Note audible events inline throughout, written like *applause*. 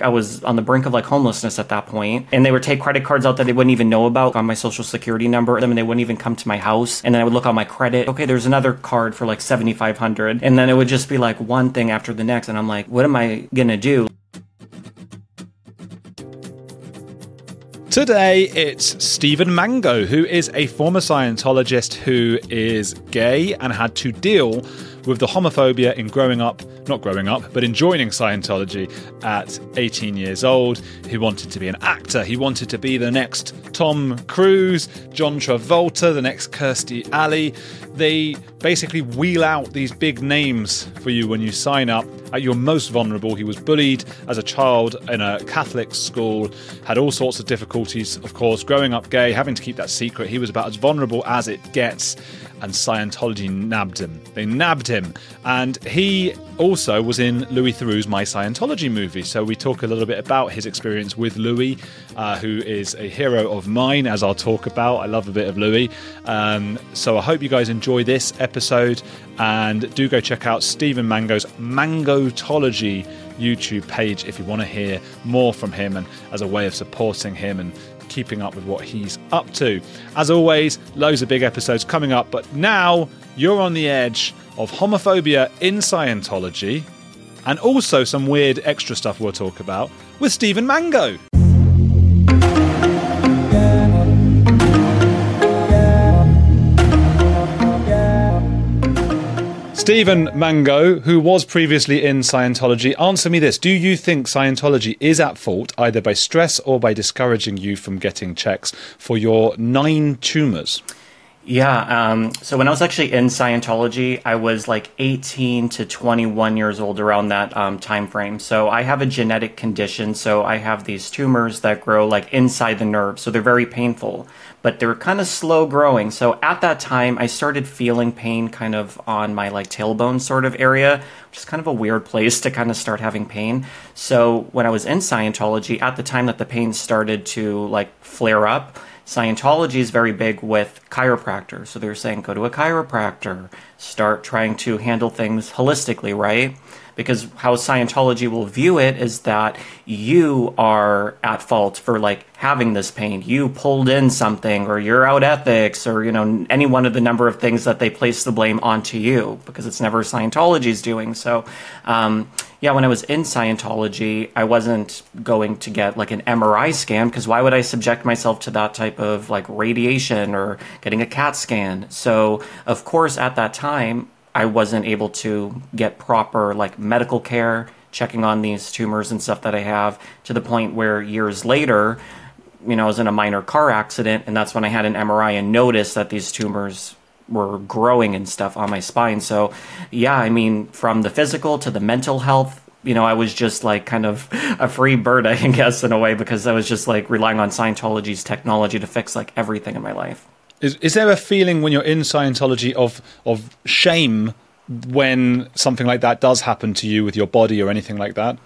I was on the brink of like homelessness at that point, and they would take credit cards out that they wouldn't even know about on my social security number, and they wouldn't even come to my house. And then I would look on my credit. Okay, there's another card for like 7,500, and then it would just be like one thing after the next, and I'm like, what am I gonna do? Today, it's Steven Mango, who is a former Scientologist who is gay and had to deal with the homophobia in growing up, not growing up, but in joining Scientology at 18 years old. He wanted to be an actor. He wanted to be the next Tom Cruise, John Travolta, the next Kirstie Alley. They basically wheel out these big names for you when you sign up. At your most vulnerable, he was bullied as a child in a Catholic school, had all sorts of difficulties, of course, growing up gay, having to keep that secret. He was about as vulnerable as it gets and Scientology nabbed him. They nabbed him. And he also was in Louis Theroux's My Scientology movie. So we talk a little bit about his experience with Louis, uh, who is a hero of mine, as I'll talk about. I love a bit of Louis. Um, so I hope you guys enjoy this episode and do go check out Steven Mango's Mangotology YouTube page if you want to hear more from him and as a way of supporting him and keeping up with what he's up to. As always, loads of big episodes coming up, but now you're on the edge of homophobia in Scientology and also some weird extra stuff we'll talk about with Steven Mango. Steven Mango, who was previously in Scientology, answer me this. Do you think Scientology is at fault either by stress or by discouraging you from getting checks for your benign tumors? Yeah. Um, so when I was actually in Scientology, I was like 18 to 21 years old around that um, time frame. So I have a genetic condition. So I have these tumors that grow like inside the nerve. So they're very painful, but they're kind of slow growing. So at that time, I started feeling pain kind of on my like tailbone sort of area, which is kind of a weird place to kind of start having pain. So when I was in Scientology, at the time that the pain started to like flare up, Scientology is very big with chiropractors. So they're saying go to a chiropractor, start trying to handle things holistically, right? Because how Scientology will view it is that you are at fault for like having this pain. You pulled in something or you're out ethics or, you know, any one of the number of things that they place the blame onto you because it's never Scientology's doing. So, um, yeah, when I was in Scientology, I wasn't going to get like an MRI scan because why would I subject myself to that type of like radiation or getting a CAT scan? So, of course, at that time, I wasn't able to get proper like medical care, checking on these tumors and stuff that I have to the point where years later, you know, I was in a minor car accident, and that's when I had an MRI and noticed that these tumors were growing and stuff on my spine. So, yeah, I mean, from the physical to the mental health, you know, I was just like kind of a free bird, *laughs* I guess, in a way, because I was just like relying on Scientology's technology to fix like everything in my life. Is, is there a feeling when you're in Scientology of of shame when something like that does happen to you with your body or anything like that?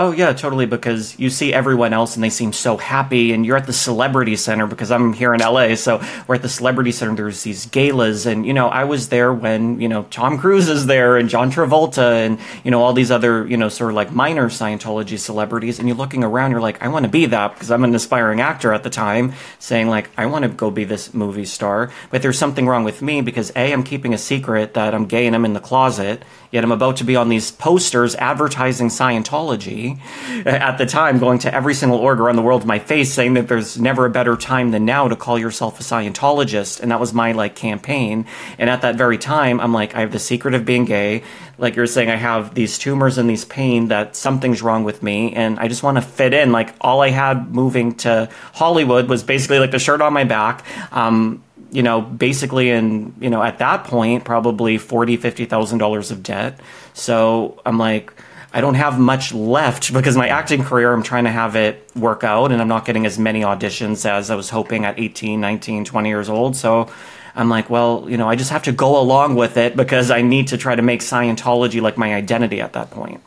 Oh yeah, totally. Because you see everyone else and they seem so happy, and you're at the celebrity center because I'm here in LA. So we're at the celebrity center. There's these galas, and you know I was there when you know Tom Cruise is there and John Travolta and you know all these other you know sort of like minor Scientology celebrities. And you're looking around, you're like, I want to be that because I'm an aspiring actor at the time, saying like I want to go be this movie star. But there's something wrong with me because a I'm keeping a secret that I'm gay and I'm in the closet. Yet I'm about to be on these posters advertising Scientology at the time, going to every single org around the world my face, saying that there's never a better time than now to call yourself a Scientologist. And that was my like campaign. And at that very time, I'm like, I have the secret of being gay. Like you're saying, I have these tumors and these pain that something's wrong with me. And I just want to fit in. Like all I had moving to Hollywood was basically like the shirt on my back. Um, you know, basically in, you know, at that point, probably forty, fifty thousand dollars of debt. So I'm like, I don't have much left *laughs* because my acting career, I'm trying to have it work out and I'm not getting as many auditions as I was hoping at 18, 19, 20 years old. So I'm like, well, you know, I just have to go along with it because I need to try to make Scientology like my identity at that point.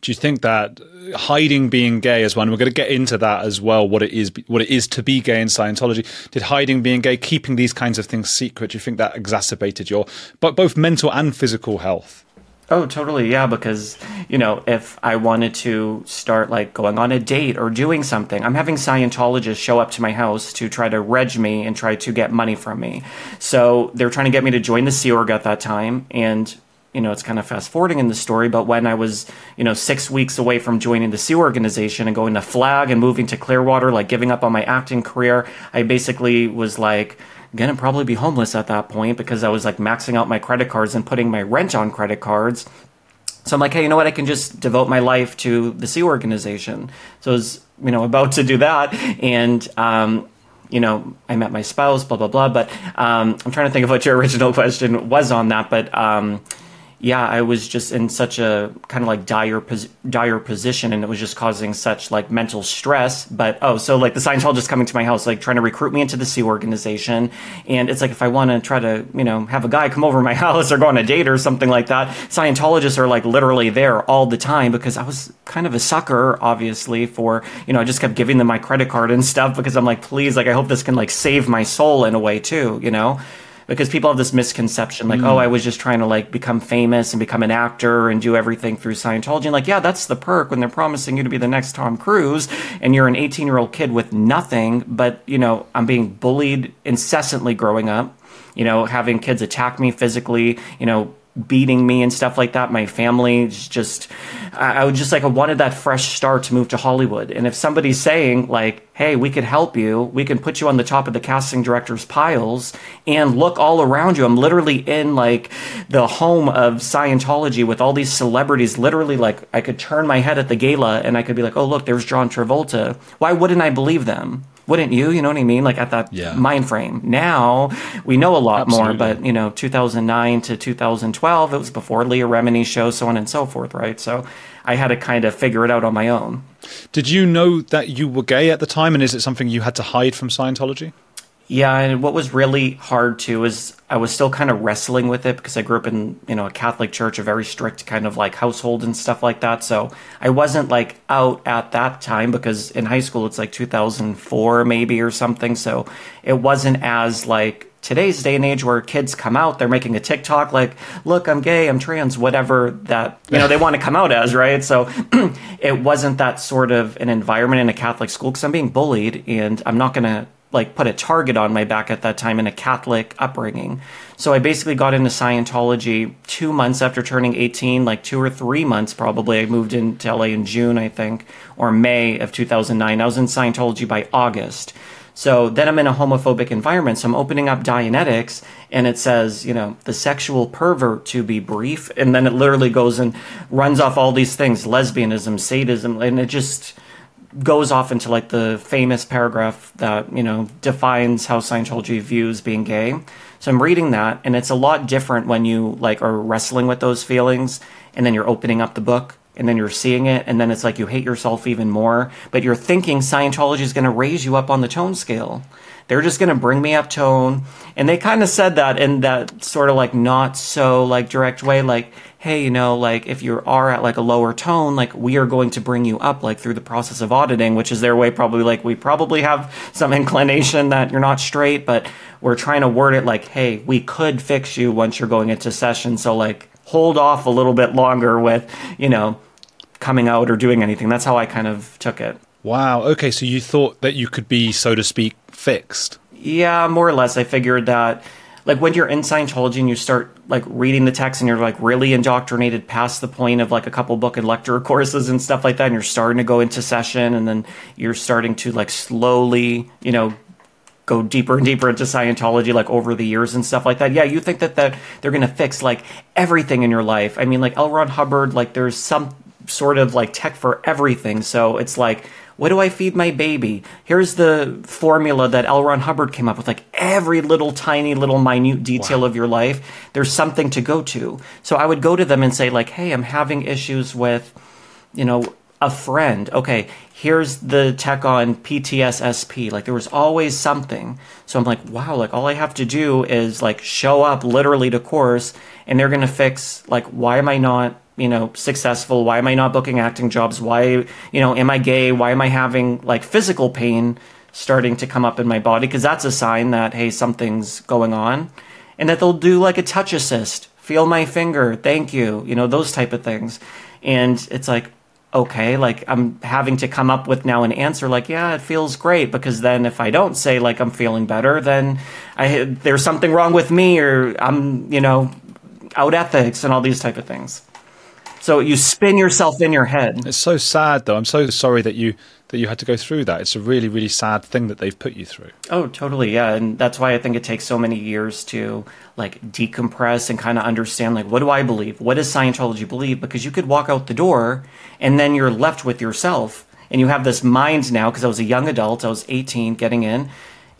Do you think that hiding being gay as one? We're going to get into that as well. What it is, what it is to be gay in Scientology. Did hiding being gay, keeping these kinds of things secret? Do you think that exacerbated your, but both mental and physical health? Oh, totally. Yeah. Because, you know, if I wanted to start like going on a date or doing something, I'm having Scientologists show up to my house to try to reg me and try to get money from me. So they're trying to get me to join the Sea Org at that time. And, you know, it's kind of fast forwarding in the story, but when I was, you know, six weeks away from joining the Sea organization and going to Flag and moving to Clearwater, like giving up on my acting career, I basically was like, gonna probably be homeless at that point because I was like maxing out my credit cards and putting my rent on credit cards. So I'm like, hey, you know what? I can just devote my life to the Sea organization. So I was, you know, *laughs* about to do that, and um, you know, I met my spouse, blah blah blah. But um, I'm trying to think of what your original *laughs* question was on that, but. Um, yeah, I was just in such a kind of like dire pos- dire position, and it was just causing such like mental stress. But oh, so like the Scientologist coming to my house, like trying to recruit me into the Sea organization, and it's like if I want to try to you know have a guy come over my *laughs* house or go on a date or something like that, Scientologists are like literally there all the time because I was kind of a sucker, obviously, for you know I just kept giving them my credit card and stuff because I'm like, please, like I hope this can like save my soul in a way too, you know because people have this misconception like, mm. oh, I was just trying to like become famous and become an actor and do everything through Scientology. And like, yeah, that's the perk when they're promising you to be the next Tom Cruise and you're an 18 year old kid with nothing. But, you know, I'm being bullied incessantly growing up, you know, having kids attack me physically, you know, beating me and stuff like that. My family just, I would just like, I wanted that fresh start to move to Hollywood. And if somebody's saying, like, hey, we could help you, we can put you on the top of the casting director's piles and look all around you. I'm literally in like the home of Scientology with all these celebrities. Literally, like, I could turn my head at the gala and I could be like, oh, look, there's John Travolta. Why wouldn't I believe them? wouldn't you? You know what I mean? Like at that yeah. mind frame. Now we know a lot Absolutely. more, but you know, 2009 to 2012, it was before Leah Remini's show, so on and so forth, right? So I had to kind of figure it out on my own. Did you know that you were gay at the time, and is it something you had to hide from Scientology? Yeah, and what was really hard too is I was still kind of wrestling with it because I grew up in, you know, a Catholic church, a very strict kind of like household and stuff like that. So I wasn't like out at that time because in high school it's like 2004 maybe or something. So it wasn't as like today's day and age where kids come out, they're making a TikTok like, look, I'm gay, I'm trans, whatever that, you know, they want to come out as, right? So *clears throat* it wasn't that sort of an environment in a Catholic school because I'm being bullied and I'm not going to like put a target on my back at that time in a Catholic upbringing. So I basically got into Scientology two months after turning 18, like two or three months probably. I moved into LA in June, I think, or May of 2009. I was in Scientology by August. So then I'm in a homophobic environment. So I'm opening up Dianetics and it says, you know, the sexual pervert to be brief. And then it literally goes and runs off all these things lesbianism, sadism, and it just goes off into like the famous paragraph that you know defines how Scientology views being gay. So I'm reading that, and it's a lot different when you like are wrestling with those feelings, and then you're opening up the book, and then you're seeing it, and then it's like you hate yourself even more. But you're thinking Scientology is going to raise you up on the tone scale. They're just going to bring me up tone, and they kind of said that in that sort of like not so like direct way, like hey, you know, like if you are at like a lower tone, like we are going to bring you up like through the process of auditing, which is their way probably like we probably have some inclination that you're not straight, but we're trying to word it like, hey, we could fix you once you're going into session. So like hold off a little bit longer with, you know, coming out or doing anything. That's how I kind of took it. Wow. Okay. So you thought that you could be, so to speak, fixed? Yeah, more or less. I figured that like when you're in Scientology and you start like reading the text and you're like really indoctrinated past the point of like a couple book and lecture *laughs* courses and stuff like that, and you're starting to go into session, and then you're starting to like slowly, you know, go deeper and deeper into Scientology like over the years and stuff like that. Yeah, you think that that they're going to fix like everything in your life. I mean, like L. Ron Hubbard, like there's some sort of like tech for everything. So it's like what do I feed my baby? Here's the formula that L. Ron Hubbard came up with. Like every little tiny little minute detail wow. of your life, there's something to go to. So I would go to them and say like, "Hey, I'm having issues with, you know, a friend. Okay, here's the tech on PTSSP. Like there was always something. So I'm like, wow, like all I have to do is like show up literally to course and they're going to fix like why am I not you know successful? Why am i not booking acting jobs? Why you know am i gay? Why am i having like physical pain starting to come up in my body? Because that's a sign that hey something's going on. And that they'll do like a touch assist. Feel my finger. Thank you. You know those type of things. And it's like okay like i'm having to come up with now an answer like yeah it feels great. Because then if i don't say like i'm feeling better then i there's something wrong with me or i'm you know out ethics and all these type of things so you spin yourself in your head. It's so sad, though. I'm so sorry that you that you had to go through that. It's a really, really sad thing that they've put you through. Oh, totally, yeah, and that's why I think it takes so many years to like decompress and kind of understand like what do I believe? What does Scientology believe? Because you could walk out the door and then you're left with yourself, and you have this mind now. Because I was a young adult, I was 18, getting in,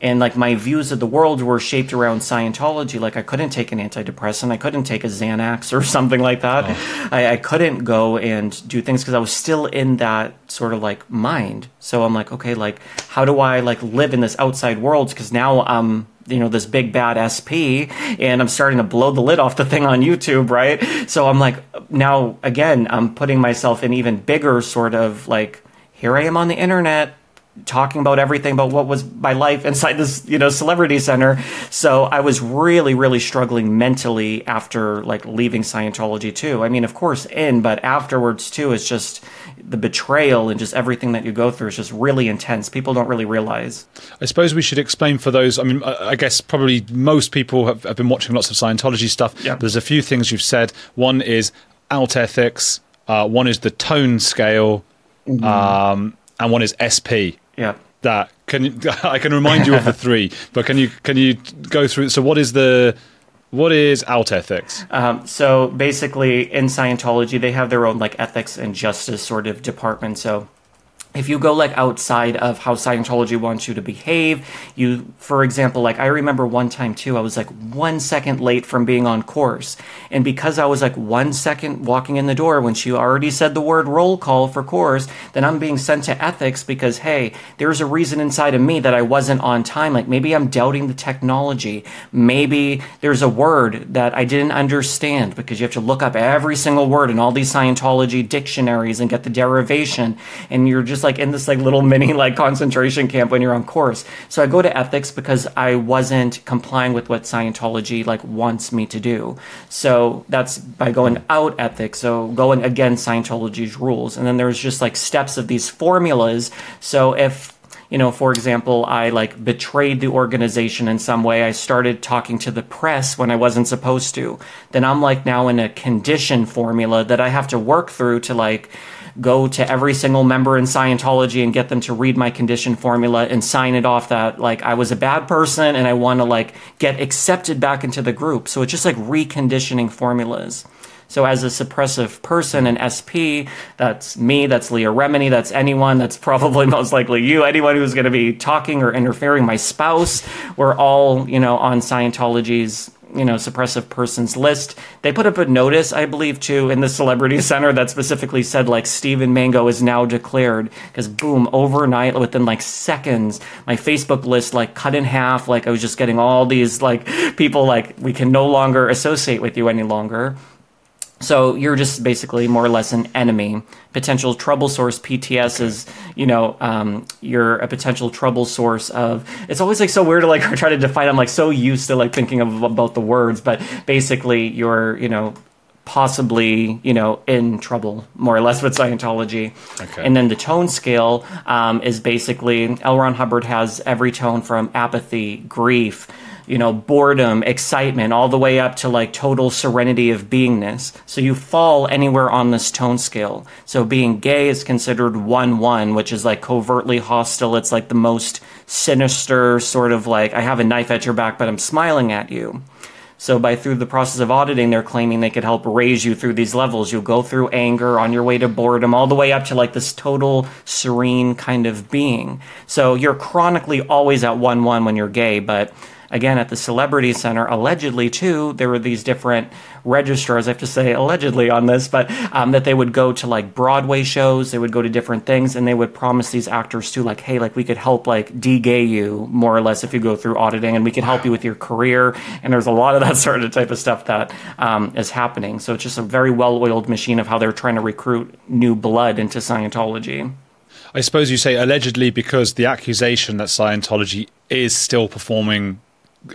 and like my views of the world were shaped around Scientology. Like I couldn't take an antidepressant, I couldn't take a Xanax or *laughs* something like that. Oh. I, I, couldn't go and do things because I was still in that sort of like mind. So I'm like, okay, like how do I like live in this outside world? Because now I'm you know this big bad SP and I'm starting to blow the lid off the thing on YouTube, right? So I'm like now again I'm putting myself in even bigger sort of like here I am on the internet talking about everything about what was my life inside this you know celebrity center. So i was really really struggling mentally after like leaving scientology too. I mean of course in but afterwards too it's just the betrayal and just everything that you go through is just really intense. People don't really realize. I suppose we should explain for those i mean i guess probably most people have, have been watching lots of scientology stuff. Yeah. there's a few things you've said. One is out ethics uh, one is the tone scale mm-hmm. um, and one is sp yeah. That can *laughs* I can remind you of the three, but can you can you go through? So what is the what is out ethics? Um, so basically, in Scientology, they have their own like ethics and justice sort of department. So if you go like outside of how Scientology wants you to behave, you, for example, like I remember one time too, I was like one second late from being on course. And because I was like one second walking in the door when she already said the word roll call for course, then I'm being sent to ethics because, hey, there's a reason inside of me that I wasn't on time. Like maybe I'm doubting the technology. Maybe there's a word that I didn't understand because you have to look up every single word in all these Scientology dictionaries and get the derivation. And you're just just like in this like little mini like concentration camp when you're on course. So I go to ethics because I wasn't complying with what Scientology like wants me to do. So that's by going out ethics, so going against Scientology's rules. And then there's just like steps of these formulas. So if you know, for example, I like betrayed the organization in some way. I started talking to the press when I wasn't supposed to. Then I'm like now in a condition formula that I have to work through to like go to every single member in Scientology and get them to read my condition formula and sign it off that like I was a bad person and I want to like get accepted back into the group. So it's just like reconditioning formulas. So as a suppressive person, an SP, that's me, that's Leah Remini, that's anyone, that's probably *laughs* most likely you, anyone who's going to be talking or interfering, my spouse, we're all, you know, on Scientology's you know suppressive persons list. They put up a notice, I believe, too, in the Celebrity *laughs* Center that specifically said like Steven Mango is now declared because boom, overnight, within like seconds, my Facebook list like cut in half. Like I was just getting all these like people like we can no longer associate with you any longer. So you're just basically more or less an enemy. Potential trouble source PTS okay. is, you know, um, you're a potential trouble source of. It's always like so weird to like *laughs* try to define. I'm like so used to like thinking of about the words, but basically you're, you know, possibly, you know, in trouble more or less with Scientology. Okay. And then the tone scale um, is basically L. Ron Hubbard has every tone from apathy, grief you know, boredom, excitement, all the way up to like total serenity of beingness. So you fall anywhere on this tone scale. So being gay is considered 1 1, which is like covertly hostile. It's like the most sinister, sort of like, I have a knife at your back, but I'm smiling at you. So by through the process of auditing, they're claiming they could help raise you through these levels. You'll go through anger on your way to boredom, all the way up to like this total serene kind of being. So you're chronically always at one one when you're gay, but again at the celebrity center allegedly too there were these different registrars i have to say allegedly on this but um, that they would go to like broadway shows they would go to different things and they would promise these actors too like hey like we could help like de-gay you more or less if you go through auditing and we could help you with your career and there's a lot of that *laughs* sort of type of stuff that um, is happening. So it's just a very well-oiled machine of how they're trying to recruit new blood into scientology. I suppose you say allegedly because the accusation that Scientology is still performing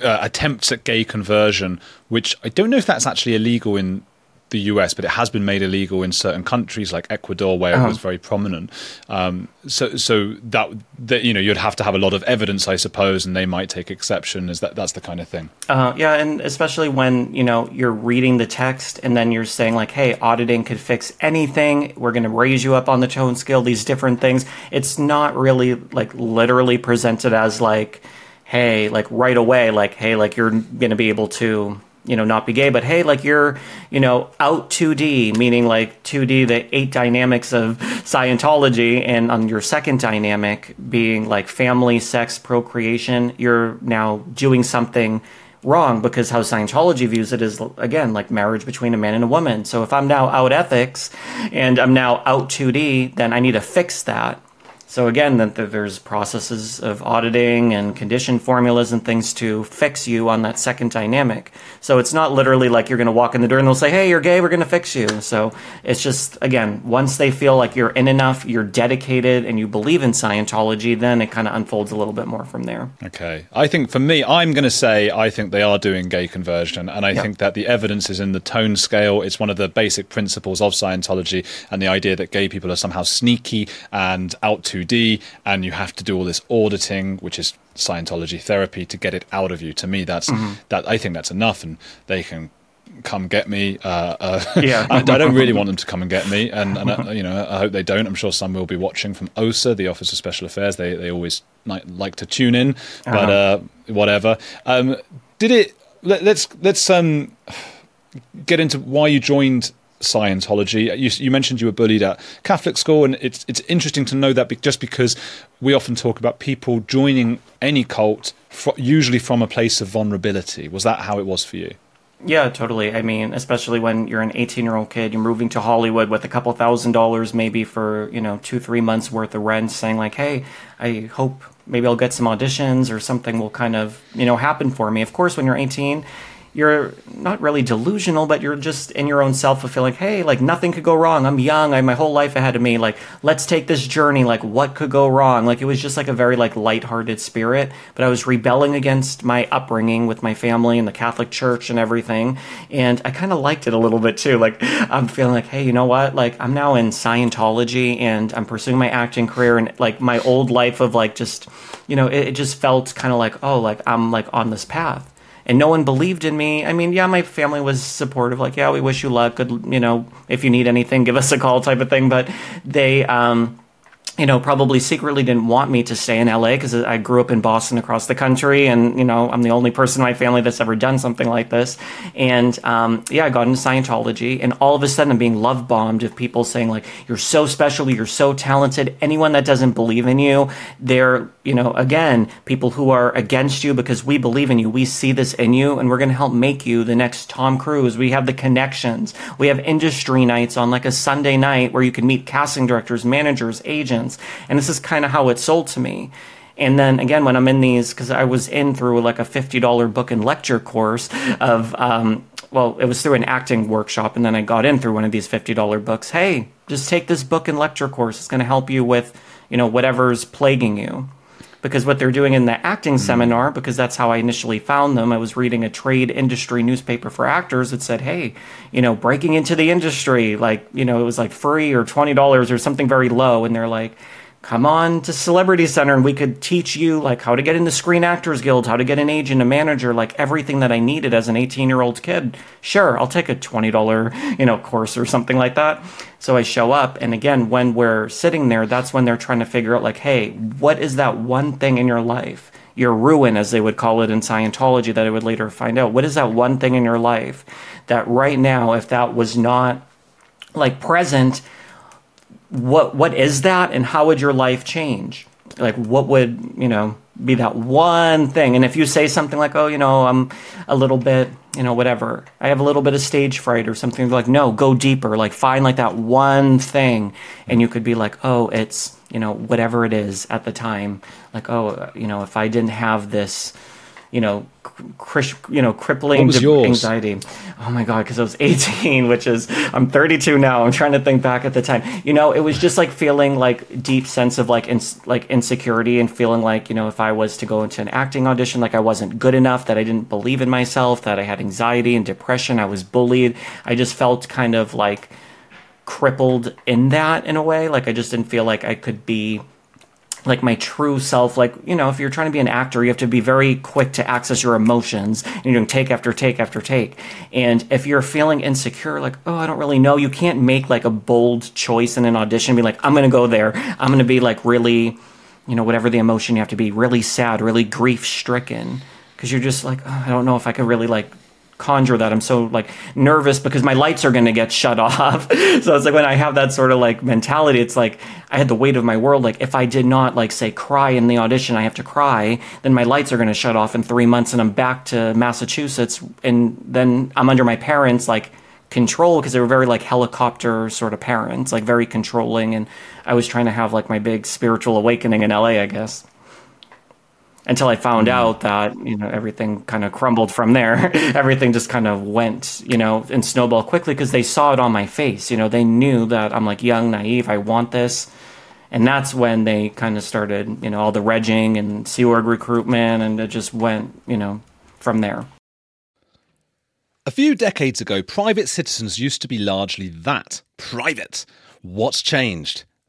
uh, attempts at gay conversion, which I don't know if that's actually illegal in the US, but it has been made illegal in certain countries like Ecuador, where Uh-huh. it was very prominent. Um, so, so that, that you know, you'd have to have a lot of evidence, I suppose, and they might take exception. Is that that's the kind of thing? Uh, yeah, and especially when you know you're reading the text and then you're saying like, "Hey, auditing could fix anything. We're going to raise you up on the tone scale. These different things." It's not really like literally presented as like, "Hey, like right away, like, hey, like you're going to be able to." You know, not be gay, but hey, like you're, you know, out 2D, meaning like 2D, the eight dynamics of Scientology, and on your second dynamic being like family, sex, procreation, you're now doing something wrong because how Scientology views it is again like marriage between a man and a woman. So if I'm now out ethics and I'm now out 2D, then I need to fix that. So again, that there's processes of auditing and condition formulas and things to fix you on that second dynamic. So it's not literally like you're going to walk in the door and they'll say, "Hey, you're gay. We're going to fix you." So it's just again, once they feel like you're in enough, you're dedicated, and you believe in Scientology, then it kind of unfolds a little bit more from there. Okay. I think for me, I'm going to say I think they are doing gay conversion. And I Yeah. think that the evidence is in the tone scale. It's one of the basic principles of Scientology and the idea that gay people are somehow sneaky and out 2D and you have to do all this auditing, which is Scientology therapy, to get it out of you. To me, that's that. I think that's enough. And they can come get me. Uh, uh, Yeah. *laughs* I, I don't really want them to come and get me, and, and uh, you know, I hope they don't. I'm sure some will be watching from OSA, the Office of Special Affairs. They they always like, like to tune in, but uh, whatever. Um, did it? Let, let's let's um, get into why you joined Scientology. You, you mentioned you were bullied at Catholic school, and it's it's interesting to know that be, just because we often talk about people joining any cult, fro- usually from a place of vulnerability. Was that how it was for you? Yeah, totally. I mean, especially when you're an 18 year old kid, you're moving to Hollywood with a couple thousand dollars, maybe for, you know, two, three months worth of rent, saying, like, hey, I hope maybe I'll get some auditions or something will kind of, you know, happen for me. Of course, when you're 18, you're not really delusional, but you're just in your own self fulfilling, hey, like nothing could go wrong. I'm young. I my whole life ahead of me. Like, let's take this journey. Like, what could go wrong? Like, it was just like a very like lighthearted spirit. But I was rebelling against my upbringing with my family and the Catholic Church and everything. And I kind of liked it a little bit too. Like, I'm feeling like, hey, you know what? Like, I'm now in Scientology and I'm pursuing my acting career and like my old life of like just, you know, it, it just felt kind of like, oh, like I'm like on this path and no one believed in me. I mean, yeah, my family was supportive, like, yeah, we wish you luck. Good, you know, if you need anything, give us a call, type of thing. But they, um, you know, probably secretly didn't want me to stay in LA because I grew up in Boston across the country, and you know, I'm the only person in my family that's ever done something like this. And um, yeah, I got into Scientology, and all of a sudden, I'm being love bombed of people saying like, "You're so special, you're so talented." Anyone that doesn't believe in you, they're you know, again, people who are against you because we believe in you, we see this in you, and we're going to help make you the next Tom Cruise. We have the connections, we have industry nights on like a Sunday night where you can meet casting directors, managers, agents, and this is kind of how it sold to me. And then again, when I'm in these, because I was in through like a $50 book and lecture course of, um, well, it was through an acting workshop, and then I got in through one of these $50 books. Hey, just take this book and lecture course. It's going to help you with, you know, whatever's plaguing you. Because what they're doing in the acting hmm. seminar, because that's how I initially found them, I was reading a trade industry newspaper for actors that said, hey, you know, breaking into the industry, like, you know, it was like free or $20 or something very low. And they're like, come on to Celebrity Center and we could teach you like how to get in the Screen Actors Guild, how to get an agent, a manager, like everything that I needed as an 18 year old kid. Sure, I'll take a $20, you know, course or something like that. So I show up. And again, when we're sitting there, that's when they're trying to figure out like, hey, what is that one thing in your life? Your ruin, as they would call it in Scientology, that I would later find out. What is that one thing in your life that right now, if that was not like present, what what is that and how would your life change? Like what would you know be that one thing? And if you say something like oh you know i'm a little bit you know whatever i have a little bit of stage fright or something like no go deeper. Like find like that one thing. And you could be like oh it's you know whatever it is at the time. Like oh you know if i didn't have this you know, cr- you know, crippling de- anxiety. Oh my god, because I was 18, which is I'm 32 now. I'm trying to think back at the time. You know, it was just like feeling like deep sense of like ins- like insecurity and feeling like you know if I was to go into an acting audition, like I wasn't good enough, that I didn't believe in myself, that I had anxiety and depression, I was bullied. I just felt kind of like crippled in that in a way. Like I just didn't feel like I could be like my true self like you know if you're trying to be an actor you have to be very quick to access your emotions and you're doing take after take after take. And if you're feeling insecure like oh i don't really know you can't make like a bold choice in an audition be like i'm gonna go there. I'm gonna be like really you know whatever the emotion you have to be really sad really grief stricken because you're just like oh, i don't know if i could really like conjure that. I'm so like nervous because my lights are going to get shut *laughs* off. So it's like when i have that sort of like mentality it's like i had the weight of my world. Like if i did not like say cry in the audition i have to cry then my lights are going to shut off in three months and i'm back to massachusetts and then i'm under my parents like control because they were very like helicopter sort of parents like very controlling and i was trying to have like my big spiritual awakening in la i guess until I found mm-hmm. out that you know everything kind of crumbled from there. *laughs* everything just kind of went you know and snowballed quickly because they saw it on my face. You know they knew that I'm like young, naive. I want this, and that's when they kind of started you know all the regging and Sea Org recruitment, and it just went you know from there. A few decades ago, private citizens used to be largely that private. What's changed?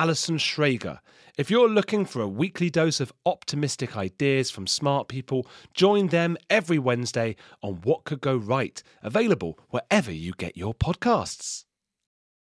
Alison Schrager. If you're looking for a weekly dose of optimistic ideas from smart people, join them every Wednesday on What Could Go Right, available wherever you get your podcasts.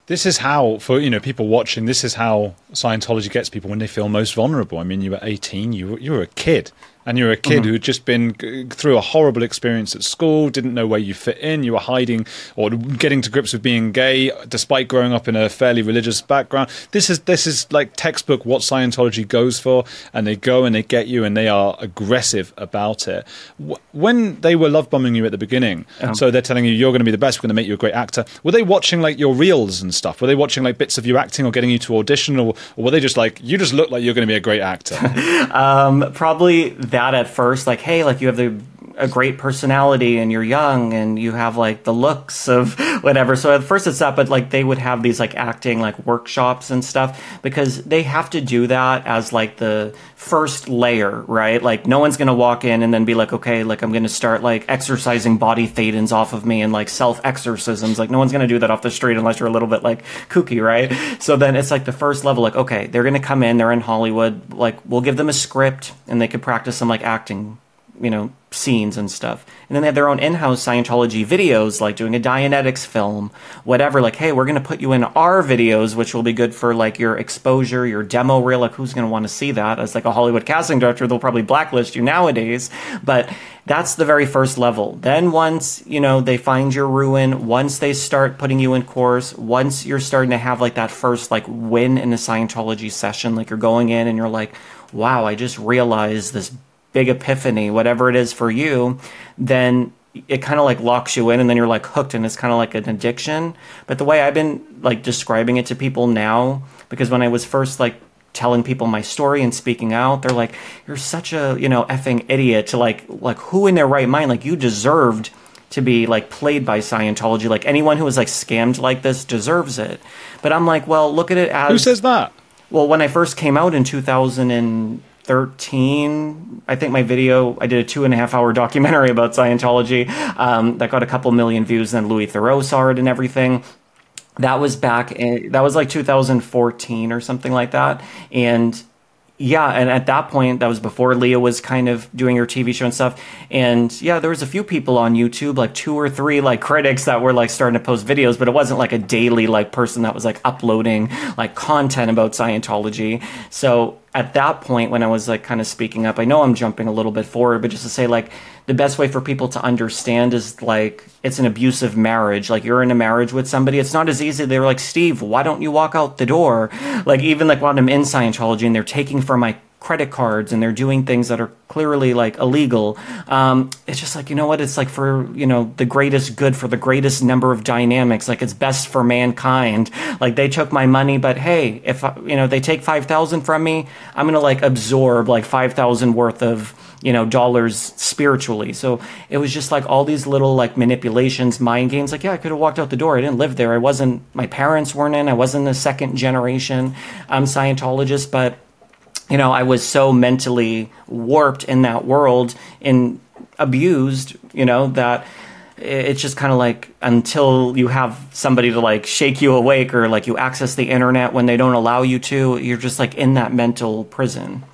This is how, for you know, people watching, this is how Scientology gets people when they feel most vulnerable. I mean, you were 18, you were, you were a kid, and you're a kid Mhm. who'd just been through a horrible experience at school, didn't know where you fit in, you were hiding or getting to grips with being gay, despite growing up in a fairly religious background. This is this is like textbook what Scientology goes for, and they go and they get you, and they are aggressive about it. When they were love bombing you at the beginning, so they're telling you you're going to be the best, we're going to make you a great actor. Were they watching like your reels and stuff? Were they watching like bits of you acting or getting you to audition, or, or were they just like you just look like you're going to be a great actor? *laughs* Um, probably that at first, like, hey, like you have the a great personality and you're young and you have like the looks of *laughs* whatever. So at first it's that, but like they would have these like acting like workshops and stuff because they have to do that as like the first layer, right? Like no one's gonna walk in and then be like, okay, like I'm gonna start like exercising body thetans off of me and like self exorcisms. Like no one's gonna do that off the street unless you're a little bit like kooky, right? So then it's like the first level, like, okay, they're gonna come in, they're in Hollywood, like we'll give them a script and they could practice some like acting you know, scenes and stuff. And then they have their own in-house Scientology videos, like doing a Dianetics film, whatever. Like, hey, we're going to put you in our videos, which will be good for like your exposure, your demo reel. Like, who's going to want to see that? As like a Hollywood casting director, they'll probably blacklist you nowadays. But that's the very first level. Then once you know they find your ruin, once they start putting you in course, once you're starting to have like that first like win in a Scientology session, like you're going in and you're like, wow, I just realized this big epiphany, whatever it is for you, then it kind of like locks you in and then you're like hooked and it's kind of like an addiction. But the way I've been like describing it to people now, because when I was first like telling people my story and speaking out, they're like, you're such a, you know, effing idiot to like, like who in their right mind, like you deserved to be like played by Scientology. Like anyone who was like scammed like this deserves it. But I'm like, well, look at it as Who says that? well, when I first came out in 2013, I think my video, I did a two and a half hour *laughs* documentary about Scientology um, that got a couple million views. Then Louis Theroux saw it and everything. That was back in, that was like 2014 or something like that. And yeah, and at that point, that was before Leah was kind of doing her TV show and stuff. And yeah, there was a few people on YouTube, like two or three like critics that were like starting to post videos, but it wasn't like a daily like person that was like uploading like content about Scientology. So at that point, when I was like kind of speaking up, I know I'm jumping a little bit forward, but just to say like the best way for people to understand is like it's an abusive marriage. Like you're in a marriage with somebody, it's not as easy. They're like, Steve, why don't you walk out the door? Like even like when I'm in Scientology and they're taking from my credit cards and they're doing things that are clearly like illegal. Um, it's just like you know what? It's like for you know the greatest good for the greatest number of dynamics. Like it's best for mankind. Like they took my money, but hey, if you know they take five thousand from me, I'm gonna like absorb like five thousand worth of you know dollars spiritually. So it was just like all these little like manipulations, mind games. Like yeah, I could have walked out the door. I didn't live there. I wasn't. My parents weren't in. I wasn't a second generation um, Scientologist, but you know, I was so mentally warped in that world and abused, you know, that it's just kind of like until you have somebody to like shake you awake or like you access the internet when they don't allow you to, you're just like in that mental prison.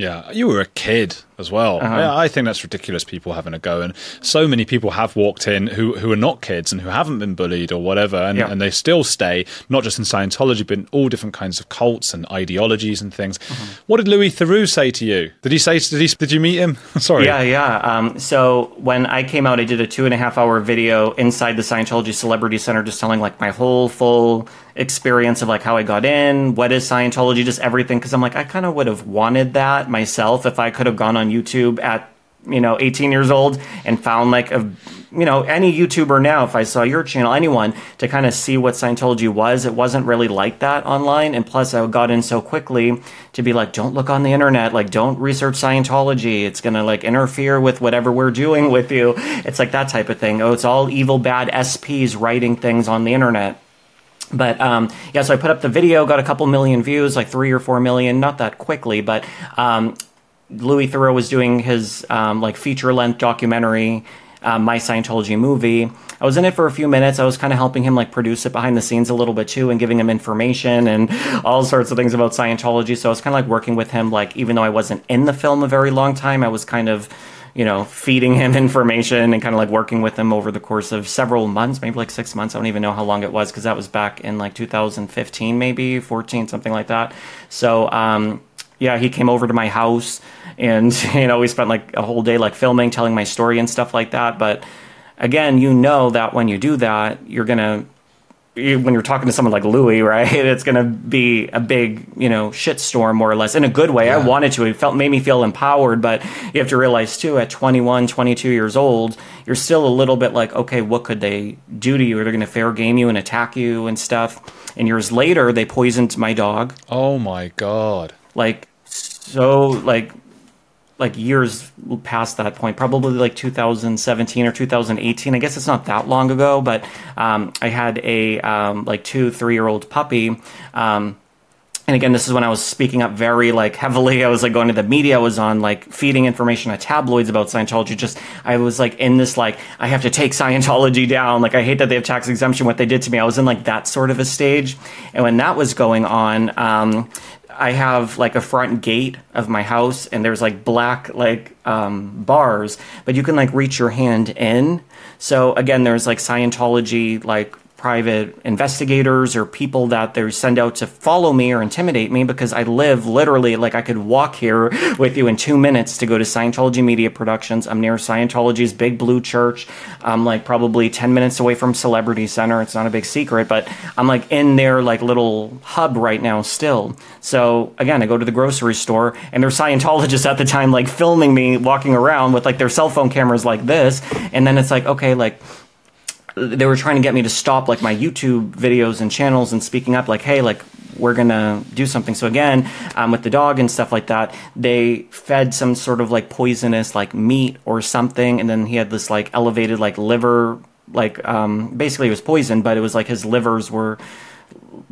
Yeah, you were a kid as well. Uh-huh. I, I think that's ridiculous. People having a go, and so many people have walked in who who are not kids and who haven't been bullied or whatever, and, Yeah. and they still stay not just in Scientology, but in all different kinds of cults and ideologies and things. Uh-huh. What did Louis Theroux say to you? Did he say? Did he? Did you meet him? *laughs* Sorry. Yeah, yeah. Um, so when I came out, I did a two and a half hour video inside the Scientology Celebrity Center, just telling like my whole full experience of like how I got in, what is Scientology, just everything. Because I'm like, I kind of would have wanted that myself if I could have gone on YouTube at you know 18 years old and found like a you know any YouTuber now. If I saw your channel, anyone to kind of see what Scientology was, it wasn't really like that online. And plus, I got in so quickly to be like, don't look on the internet, like don't research Scientology. It's gonna like interfere with whatever we're doing with you. It's like that type of thing. Oh, it's all evil, bad SPs writing things on the internet. But um, yeah, so I put up the video, got a couple million views, like three or four million, not that quickly, but um, Louis Theroux was doing his um, like feature length documentary um, my Scientology movie. I was in it for a few minutes. I was kind of helping him like produce it behind the scenes a little bit too, and giving him information and all sorts of things about Scientology. So I was kind of like working with him, like even though I wasn't in the film a very long time, I was kind of you know, feeding him *laughs* information and kind of like working with him over the course of several months, maybe like six months. I don't even know how long it was because that was back in like 2015, maybe 14, something like that. So, um, yeah, he came over to my house and, *laughs* you know, we spent like a whole day like filming, telling my story and stuff like that. But again, you know that when you do that, you're going to when you're talking to someone like Louis, *laughs* right, it's going to be a big, you know, shitstorm more or less in a good way. Yeah. I wanted to. It felt made me feel empowered, but you have to realize too at 21, 22 years old, you're still a little bit like, okay, what could they do to you? Are they going to fair game you and attack you and stuff? And years later, they poisoned my dog. Oh my god. Like so like like years past that point, probably like 2017 or 2018. I guess it's not that long ago, but um, I had a um, like two, three year old puppy. Um, and again, this is when I was speaking up very like heavily. I was like going to the media. I was on like feeding information at tabloids about Scientology. Just I was like in this like I have to take Scientology down. Like I hate that they have tax exemption. What they did to me. I was in like that sort of a stage. And when that was going on, um, I have like a front gate of my house, and there's like black like um, bars, but you can like reach your hand in. So again, there's like Scientology like private investigators or people that they send out to follow me or intimidate me because I live literally like I could walk here *laughs* with you in two minutes to go to Scientology Media Productions. I'm near Scientology's Big Blue Church. I'm like probably 10 minutes away from Celebrity Center. It's not a big secret, but I'm like in their like little hub right now still. So again, I go to the grocery store and there's Scientologists at the time like filming me walking around with like their cell phone cameras like this. And then it's like, okay, like they were trying to get me to stop like my YouTube videos and channels and speaking up like, hey, like we're gonna do something. So again, um, with the dog and stuff like that, they fed some sort of like poisonous like meat or something, and then he had this like elevated like liver, like um, basically it was poison, but it was like his livers were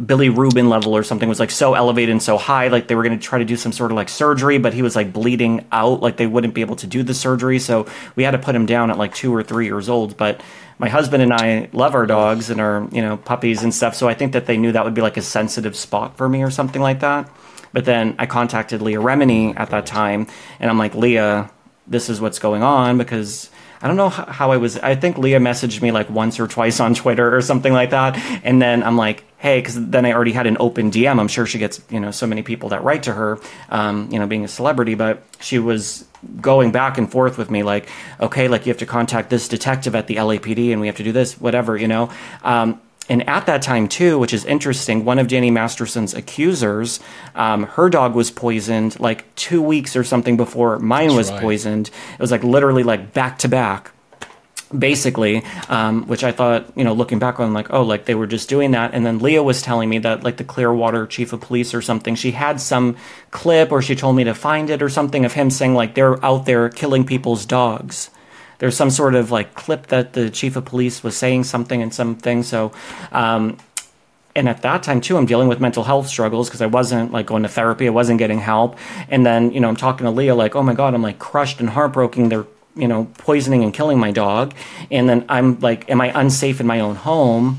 bilirubin level or something was like so elevated and so high like they were going to try to do some sort of like surgery but he was like bleeding out like they wouldn't be able to do the surgery so we had to put him down at like 2 or 3 years old but my husband and I love our dogs and our you know puppies and stuff. So I think that they knew that would be like a sensitive spot for me or something like that. But then I contacted Leah Remini at that time, and I'm like, Leah, this is what's going on because I don't know how I was. I think Leah messaged me like once or twice on Twitter or something like that, and then I'm like, hey, because then I already had an open DM. I'm sure she gets you know so many people that write to her, um, you know, being a celebrity, but she was going back and forth with me like okay like you have to contact this detective at the lapd and we have to do this whatever you know um, and at that time too which is interesting one of danny masterson's accusers um, her dog was poisoned like two weeks or something before mine That's was right. poisoned it was like literally like back to back basically um, which i thought you know looking back on like oh like they were just doing that. And then leah was telling me that like the clearwater chief of police or something she had some clip or she told me to find it or something of him saying like they're out there killing people's dogs. There's some sort of like clip that the chief of police was saying something and something. So um, and at that time too i'm dealing with mental health struggles because i wasn't like going to therapy. I wasn't getting help. And then you know i'm talking to leah like oh my god i'm like crushed and heartbroken. They're you know, poisoning and killing my dog. And then I'm like, am I unsafe in my own home?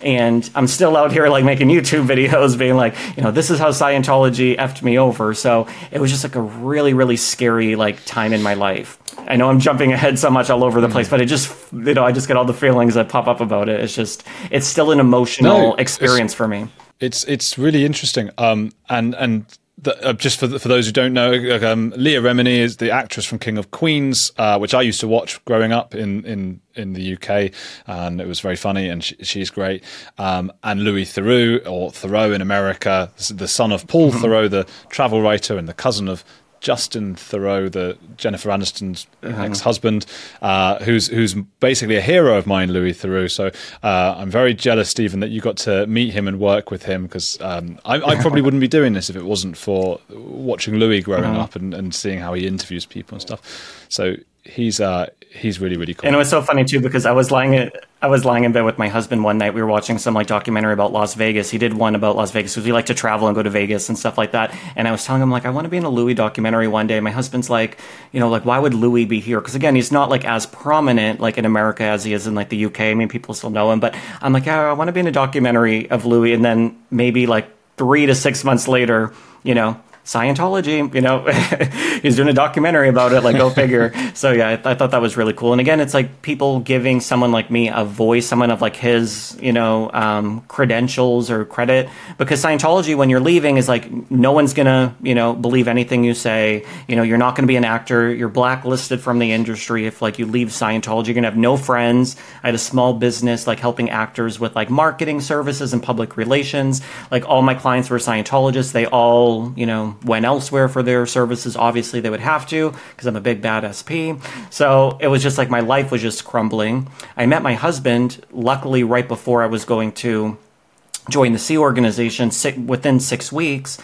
And I'm still out here like making YouTube *laughs* videos being like, you know, this is how Scientology effed me over. So it was just like a really, really scary like time in my life. I know I'm jumping ahead so much all over the place, but it just, you know, I just get all the feelings that pop up about it. It's just, it's still an emotional no, experience for me. It's, it's really interesting. Um, and, and, the, uh, just for for those who don't know, um, Leah Remini is the actress from King of Queens, uh, which I used to watch growing up in in in the UK, and it was very funny, and she, she's great. Um, and Louis Theroux, or Thoreau in America, the son of Paul mm-hmm. The travel writer, and the cousin of Justin Theroux, the Jennifer Aniston's uh-huh. ex-husband, uh, who's who's basically a hero of mine, Louis Theroux. So uh, I'm very jealous, Stephen, that you got to meet him and work with him because um, I, I, probably wouldn't be doing this if it wasn't for watching Louis growing uh-huh. up and, and seeing how he interviews people and stuff. So he's uh, he's really really cool. And it was so funny too because I was lying I was lying in bed with my husband one night. We were watching some like documentary about Las Vegas. He did one about Las Vegas because we like to travel and go to Vegas and stuff like that. And I was telling him like I want to be in a Louis documentary one day. My husband's like, you know, like why would Louis be here? Because again, he's not like as prominent like in America as he is in like the UK. I mean, people still know him, but I'm like, yeah, I want to be in a documentary of Louis, and then maybe like three to six months later, you know, Scientology, you know, *laughs* he's doing a documentary about it. Like, go *laughs* figure. so yeah, I, th- I, thought that was really cool. And again, it's like people giving someone like me a voice, someone of like his, you know, um, credentials or credit. Because Scientology, when you're leaving, is like no one's gonna, you know, believe anything you say. You know, you're not gonna be an actor. You're blacklisted from the industry if like you leave Scientology. You're gonna have no friends. I had a small business like helping actors with like marketing services and public relations. Like all my clients were Scientologists. They all, you know went elsewhere for their services. Obviously, they would have to because I'm a big bad SP. So it was just like my life was just crumbling. I met my husband, luckily, right before I was going to join the Sea organization within six weeks.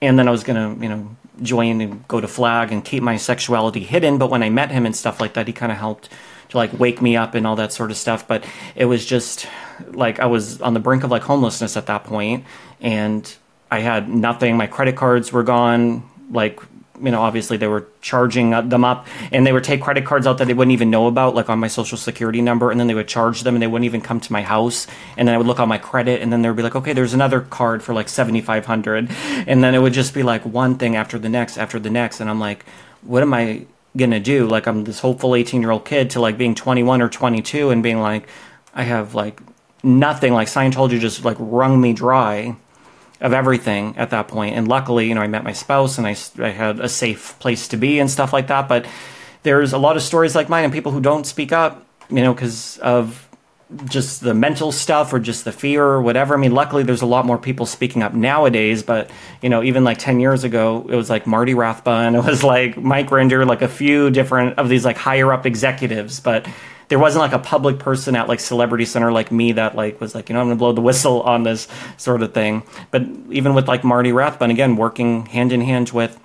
And then I was going to, you know, join and go to flag and keep my sexuality hidden. But when I met him and stuff like that, he kind of helped to like wake me up and all that sort of stuff. But it was just like I was on the brink of like homelessness at that point, and I had nothing. My credit cards were gone. Like, you know, obviously they were charging them up and they would take credit cards out that they wouldn't even know about, like on my social security number. And then they would charge them and they wouldn't even come to my house. And then I would look on my credit and then they would be like, okay, there's another card for like 7,500. And then it would just be like one thing after the next, after the next. And I'm like, what am I to do? Like, I'm this hopeful 18 year old kid to like being 21 or 22 and being like, I have like nothing. Like Scientology just like wrung me dry of everything at that point. And luckily, you know, I met my spouse and I, I had a safe place to be and stuff like that. But there's a lot of stories like mine and people who don't speak up, you know, because of just the mental stuff or just the fear or whatever. I mean, luckily there's a lot more people speaking up nowadays, but you know, even like 10 years ago, it was like Marty Rathbun, *laughs* it was like Mike Rinder, like a few different of these like higher up executives, but there wasn't like a public person at like Celebrity Center like me that like was like, you know, I'm gonna blow the whistle on this sort of thing. But even with like Marty Rathbun, again, working hand in hand with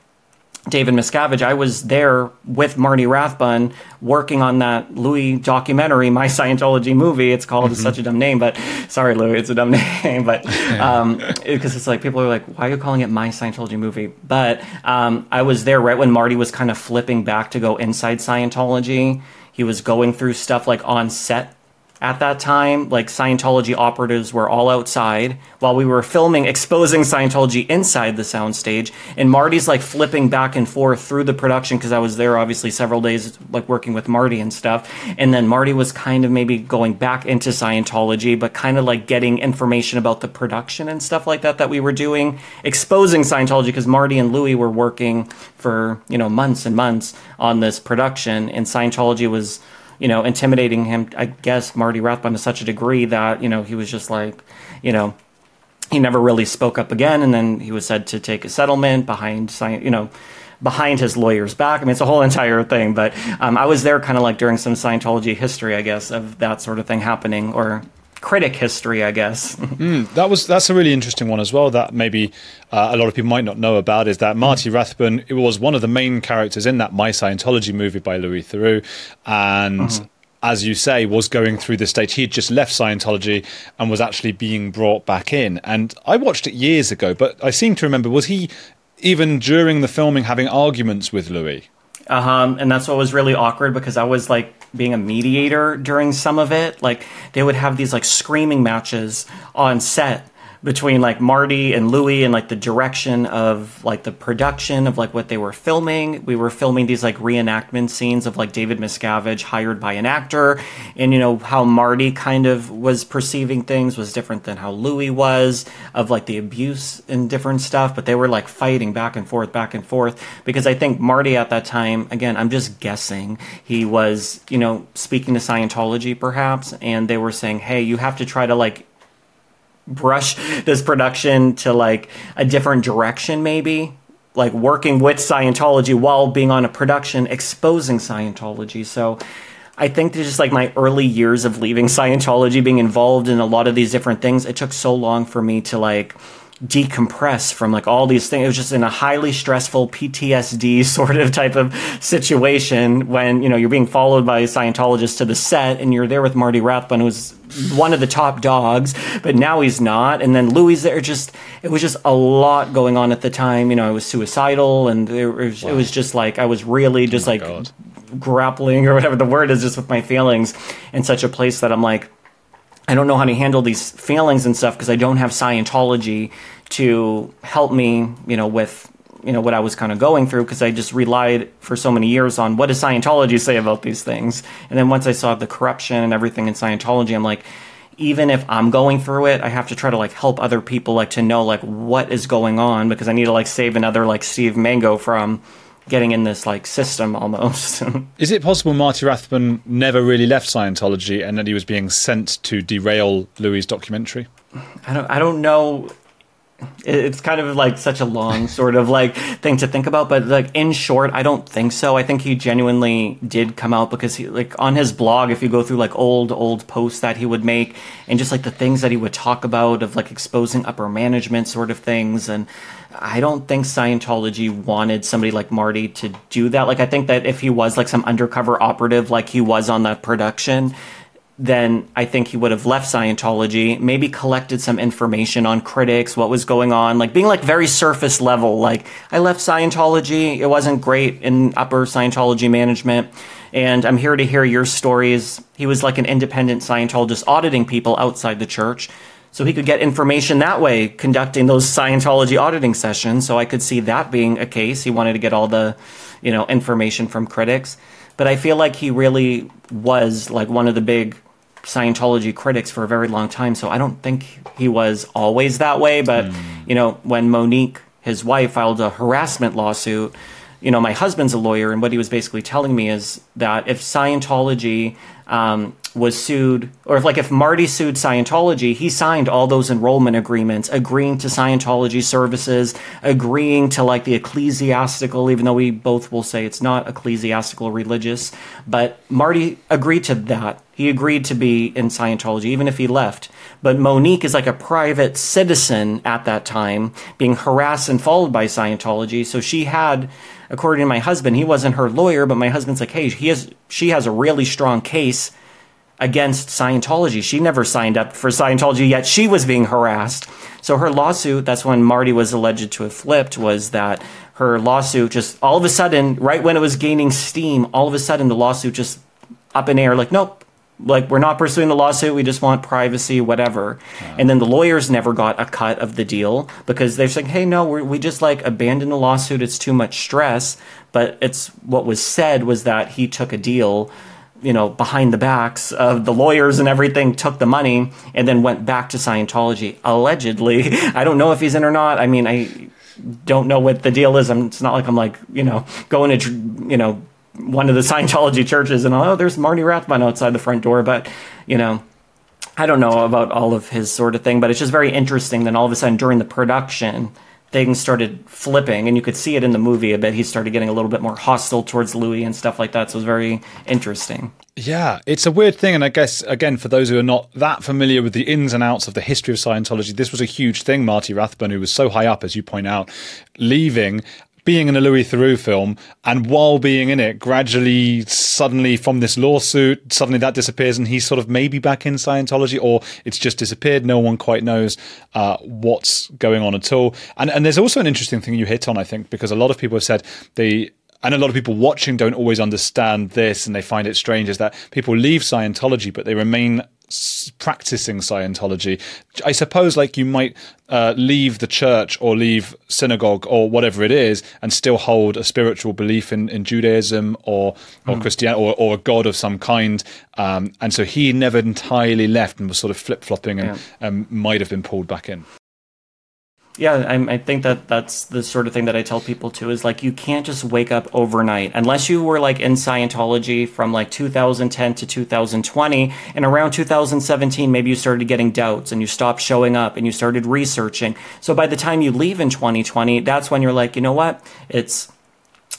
David Miscavige, I was there with Marty Rathbun working on that Louis documentary, My Scientology Movie. It's called, mm-hmm. it's such a dumb name, but *laughs* sorry, Louis, it's a dumb *laughs* name. But um, because it's like people are like, why are you calling it My Scientology Movie? But um, I was there right when Marty was kind of flipping back to go inside Scientology. He was going through stuff like on set at that time. Like Scientology operatives were all outside while we were filming, exposing Scientology inside the soundstage. And Marty's like flipping back and forth through the production because I was there obviously several days, like working with Marty and stuff. And then Marty was kind of maybe going back into Scientology, but kind of like getting information about the production and stuff like that that we were doing, exposing Scientology because Marty and Louis were working for, you know, months and months on this production. And Scientology was you know, intimidating him, I guess, Marty Rathbun to such a degree that, you know, he was just like, you know, he never really spoke up again. And then he was said to take a settlement behind, you know, behind his lawyer's back. I mean, it's a whole entire thing. But um, I was there kind of like during some Scientology history, I guess, of that sort of thing happening, or critic history, I guess. *laughs* mm, that was that's a really interesting one as well. That maybe uh, a lot of people might not know about is that Marty Rathbun it was one of the main characters in that My Scientology movie by Louis Theroux, and. Mm-hmm. As you say, was going through this stage. He had just left Scientology and was actually being brought back in. And I watched it years ago, but I seem to remember was he even during the filming having arguments with Louis? Uh-huh. And that's what was really awkward because I was like being a mediator during some of it. Like they would have these like screaming matches on set between like Marty and Louis and like the direction of like the production of like what they were filming. We were filming these like reenactment scenes of like David Miscavige hired by an actor. And you know how Marty kind of was perceiving things was different than how Louis was of like the abuse and different stuff, but they were like fighting back and forth, back and forth. Because I think Marty at that time, again, I'm just guessing, he was, you know, speaking to Scientology perhaps. And they were saying, "Hey, you have to try to like brush this production to like a different direction maybe like working with Scientology while being on a production exposing Scientology. So I think just like my early years of leaving Scientology, being involved in a lot of these different things, it took so long for me to like decompress from like all these things. It was just in a highly stressful PTSD *laughs* sort of type of situation when, you know, you're being followed by a Scientologist to the set and you're there with Marty Rathbun, who's one of the top dogs, but now he's not. And then Louis there just, it was just a lot going on at the time. You know, I was suicidal and it was, wow. it was just like, I was really just oh like God. grappling or whatever the word is just with my feelings in such a place that I'm like, I don't know how to handle these feelings and stuff because I don't have Scientology to help me, you know, with you know what I was kind of going through because I just relied for so many years on what does Scientology say about these things, and then once I saw the corruption and everything in Scientology, I'm like, even if I'm going through it, I have to try to like help other people like to know like what is going on because I need to like save another like Steve Mango from getting in this like system almost. *laughs* Is it possible Marty Rathbun never really left Scientology and that he was being sent to derail Louis' documentary? I don't I don't know it's kind of like such a long *laughs* sort of like thing to think about but like in short i don't think so i think he genuinely did come out because he like on his blog if you go through like old old posts that he would make and just like the things that he would talk about of like exposing upper management sort of things and I don't think Scientology wanted somebody like Marty to do that. Like, I think that if he was like some undercover operative, like he was on that production, then I think he would have left Scientology, maybe collected some information on critics, what was going on, like being like very surface level. Like, I left Scientology, it wasn't great in upper Scientology management, and I'm here to hear your stories. He was like an independent Scientologist auditing people outside the church so he could get information that way, conducting those Scientology auditing sessions. So I could see that being a case. He wanted to get all the, you know, information from critics. But I feel like he really was like one of the big Scientology critics for a very long time. So I don't think he was always that way. But, mm. you know, when Monique, his wife, filed a harassment lawsuit, you know, my husband's a lawyer, and what he was basically telling me is that if Scientology um, was sued, or if like if Marty sued Scientology, he signed all those enrollment agreements, agreeing to Scientology services, agreeing to like the ecclesiastical, even though we both will say it's not ecclesiastical religious, but Marty agreed to that. He agreed to be in Scientology, even if he left. But Monique is like a private citizen at that time, being harassed and followed by Scientology. So she had according to my husband, he wasn't her lawyer, but my husband's like, hey, he has, she has a really strong case against Scientology. She never signed up for Scientology, yet she was being harassed. So her lawsuit, that's when Marty was alleged to have flipped, was that her lawsuit just all of a sudden, right when it was gaining steam, all of a sudden the lawsuit just up in air, like, nope, like we're not pursuing the lawsuit we just want privacy whatever. And then the lawyers never got a cut of the deal because they're saying hey no we just like abandoned the lawsuit it's too much stress. But it's what was said was that he took a deal you know behind the backs of the lawyers and everything took the money and then went back to scientology allegedly. *laughs* I don't know if he's in or not. I mean i don't know what the deal is. I'm, it's not like i'm like you know going to you know one of the Scientology churches, and oh, there's Marty Rathbun outside the front door. But you know, I don't know about all of his sort of thing, but it's just very interesting. Then all of a sudden, during the production, things started flipping, and you could see it in the movie a bit. He started getting a little bit more hostile towards Louis and stuff like that. So it was very interesting. Yeah, it's a weird thing, and I guess again for those who are not that familiar with the ins and outs of the history of Scientology, this was a huge thing. Marty Rathbun, who was so high up, as you point out, leaving being in a Louis Theroux film, and while being in it, gradually, suddenly from this lawsuit, suddenly that disappears, and he's sort of maybe back in Scientology, or it's just disappeared. No one quite knows uh, what's going on at all. And and there's also an interesting thing you hit on, I think, because a lot of people have said they and a lot of people watching don't always understand this and they find it strange is that people leave Scientology but they remain practicing Scientology. I suppose, like you might uh, leave the church or leave synagogue or whatever it is, and still hold a spiritual belief in, in Judaism or or mm. Christianity or, or a god of some kind. Um, and so he never entirely left and was sort of flip flopping and yeah. um, might have been pulled back in yeah, I, I, think that that's the sort of thing that I tell people too is like you can't just wake up overnight unless you were like in Scientology from like 2010 to 2020 and around 2017 maybe you started getting doubts and you stopped showing up and you started researching. So by the time you leave in 2020, that's when you're like, you know what? It's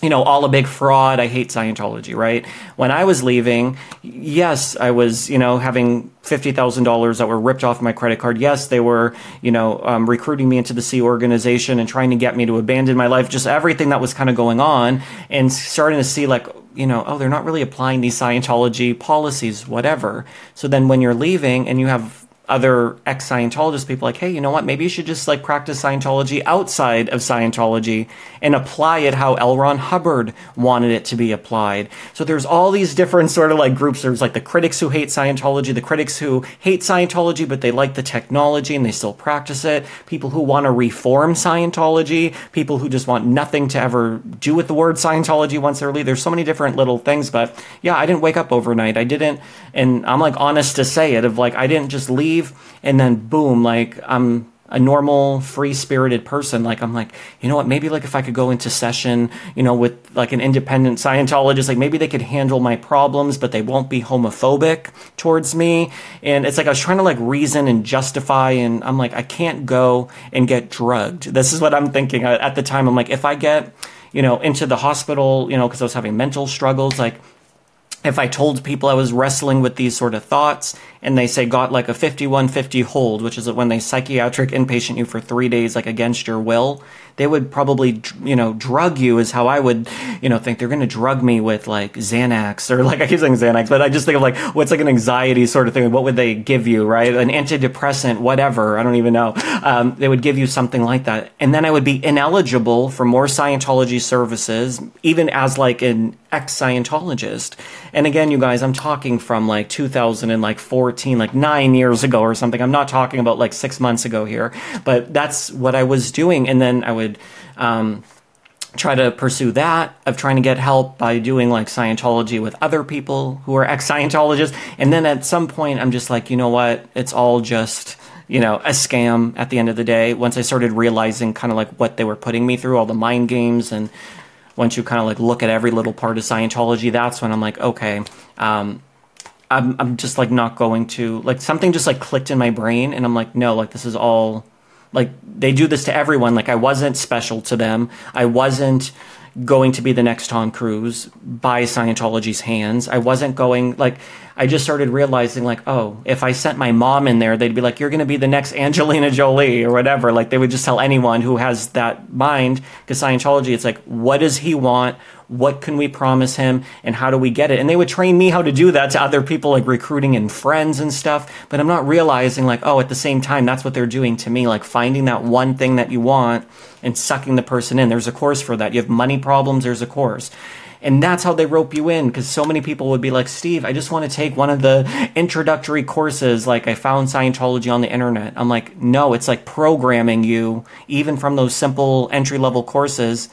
you know, all a big fraud. I hate Scientology, right? When I was leaving, yes, I was, you know, having $50,000 that were ripped off my credit card. Yes, they were, you know, um, recruiting me into the Sea organization and trying to get me to abandon my life, just everything that was kind of going on and starting to see like, you know, oh, they're not really applying these Scientology policies, whatever. So then when you're leaving and you have other ex Scientologist people like, hey, you know what? Maybe you should just like practice Scientology outside of Scientology and apply it how L. Ron Hubbard wanted it to be applied. So there's all these different sort of like groups. There's like the critics who hate Scientology, the critics who hate Scientology, but they like the technology and they still practice it. People who want to reform Scientology, people who just want nothing to ever do with the word Scientology once they're. There's so many different little things, but yeah, I didn't wake up overnight. I didn't, and I'm like honest to say it of like, I didn't just leave and then boom, like I'm a normal, free spirited person. Like I'm like, you know what? Maybe like if I could go into session, you know, with like an independent Scientologist, like maybe they could handle my problems, but they won't be homophobic towards me. And it's like I was trying to like reason and justify, and I'm like, I can't go and get drugged. This is what I'm thinking at the time. I'm like, if I get, you know, into the hospital, you know, because I was having mental struggles, like if I told people I was wrestling with these sort of thoughts and they say got like a 5150 hold, which is when they psychiatric inpatient you for three days, like against your will, they would probably, you know, drug you is how I would, you know, think they're going to drug me with like Xanax or like *laughs* I keep saying Xanax, but I just think of like what's like an anxiety sort of thing. What would they give you, right? An antidepressant, whatever. I don't even know. Um, they would give you something like that. And then I would be ineligible for more Scientology services, even as like an ex Scientologist. And again, you guys, I'm talking from like 2014, like nine years ago or something. I'm not talking about like six months ago here, but that's what I was doing. And then I would um, try to pursue that of trying to get help by doing like Scientology with other people who are ex Scientologists. And then at some point, I'm just like, you know what? It's all just you know, a scam at the end of the day. Once I started realizing kind of like what they were putting me through, all the mind games, and once you kind of like look at every little part of Scientology, that's when I'm like, okay, um, I'm I'm just like not going to like something just like clicked in my brain, and I'm like, no, like this is all like they do this to everyone. Like I wasn't special to them. I wasn't going to be the next Tom Cruise by Scientology's hands. I wasn't going like I just started realizing like, oh, if I sent my mom in there, they'd be like, you're to be the next *laughs* Angelina Jolie or whatever. Like they would just tell anyone who has that mind because Scientology, it's like, what does he want? What can we promise him and how do we get it? And they would train me how to do that to other people, like recruiting and friends and stuff. But I'm not realizing, like, oh, at the same time, that's what they're doing to me, like finding that one thing that you want and sucking the person in. There's a course for that. You have money problems, there's a course. And that's how they rope you in because so many people would be like, Steve, I just want to take one of the introductory courses. Like, I found Scientology on the internet. I'm like, no, it's like programming you, even from those simple entry level courses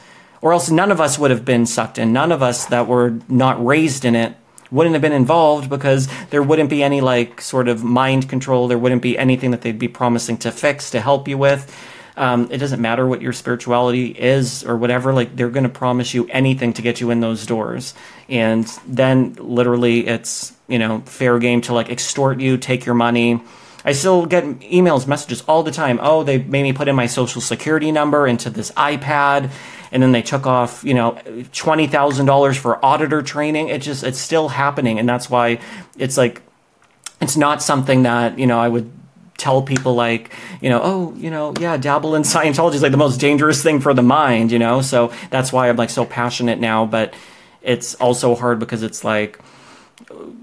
or else none of us would have been sucked in. None of us that were not raised in it wouldn't have been involved because there wouldn't be any like sort of mind control. There wouldn't be anything that they'd be promising to fix to help you with. Um, it doesn't matter what your spirituality is or whatever. Like they're going to promise you anything to get you in those doors, and then literally it's you know fair game to like extort you, take your money. I still get emails, messages all the time. Oh, they made me put in my social security number into this iPad and then they took off you know twenty thousand dollars for auditor training. It just it's still happening, and that's why it's like it's not something that you know I would tell people like you know oh you know yeah dabble in *laughs* Scientology is like the most dangerous thing for the mind you know so that's why I'm like so passionate now, but it's also hard because it's like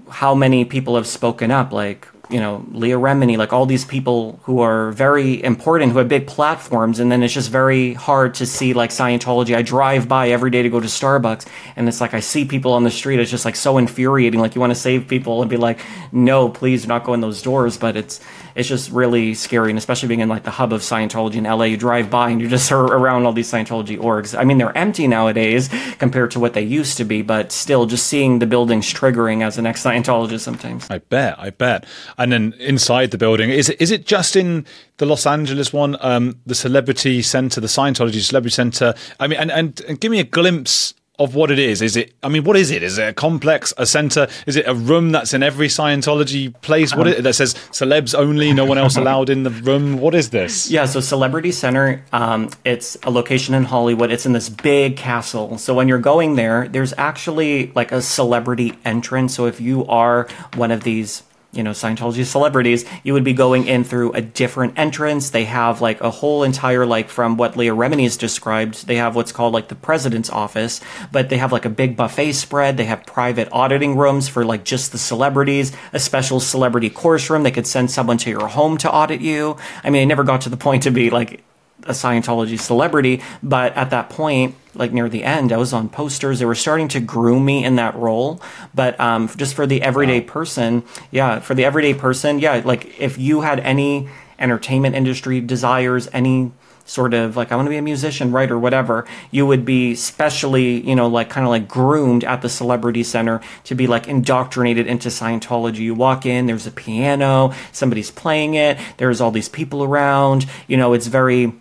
how many people have spoken up like you know, Leah Remini, like all these people who are very important, who have big platforms, and then it's just very hard to see like Scientology. I drive by every day to go to Starbucks, and it's like I see people on the street. It's just like so infuriating. Like you want to save people and be like, no, please do not go in those doors. But it's it's just really scary, and especially being in like the hub of Scientology in LA, you drive by and you're just *laughs* around all these Scientology orgs. I mean, they're empty nowadays compared to what they used to be, but still, just seeing the buildings triggering as an ex Scientologist sometimes. I bet, I bet. And then inside the building, is it, is it just in the Los Angeles one, um, the Celebrity Center, the Scientology Celebrity Center? I mean, and, and, and give me a glimpse of what it is? Is it? I mean, what is it? Is it a complex, a center? Is it a room that's in every Scientology place? What is it that says celebs only, no one else *laughs* allowed in the room? What is this? Yeah, so Celebrity Center, um, it's a location in Hollywood. It's in this big castle. So when you're going there, there's actually like a celebrity entrance. So if you are one of these you know, Scientology celebrities, you would be going in through a different entrance. They have like a whole entire, like from what Leah Remini has described, they have what's called like the president's office, but they have like a big buffet spread. They have private auditing rooms for like just the celebrities, a special celebrity course room. They could send someone to your home to audit you. I mean, I never got to the point to be like a Scientology celebrity, but at that point, like near the end, I was on posters. They were starting to groom me in that role. But um, just for the everyday wow. person, yeah, for the everyday person, yeah, like if you had any entertainment industry desires, any sort of like I want to be a musician, writer, whatever, you would be specially, you know, like kind of like groomed at the Celebrity Center to be like indoctrinated into Scientology. You walk in, there's a piano, somebody's playing it, there's all these people around, you know, it's very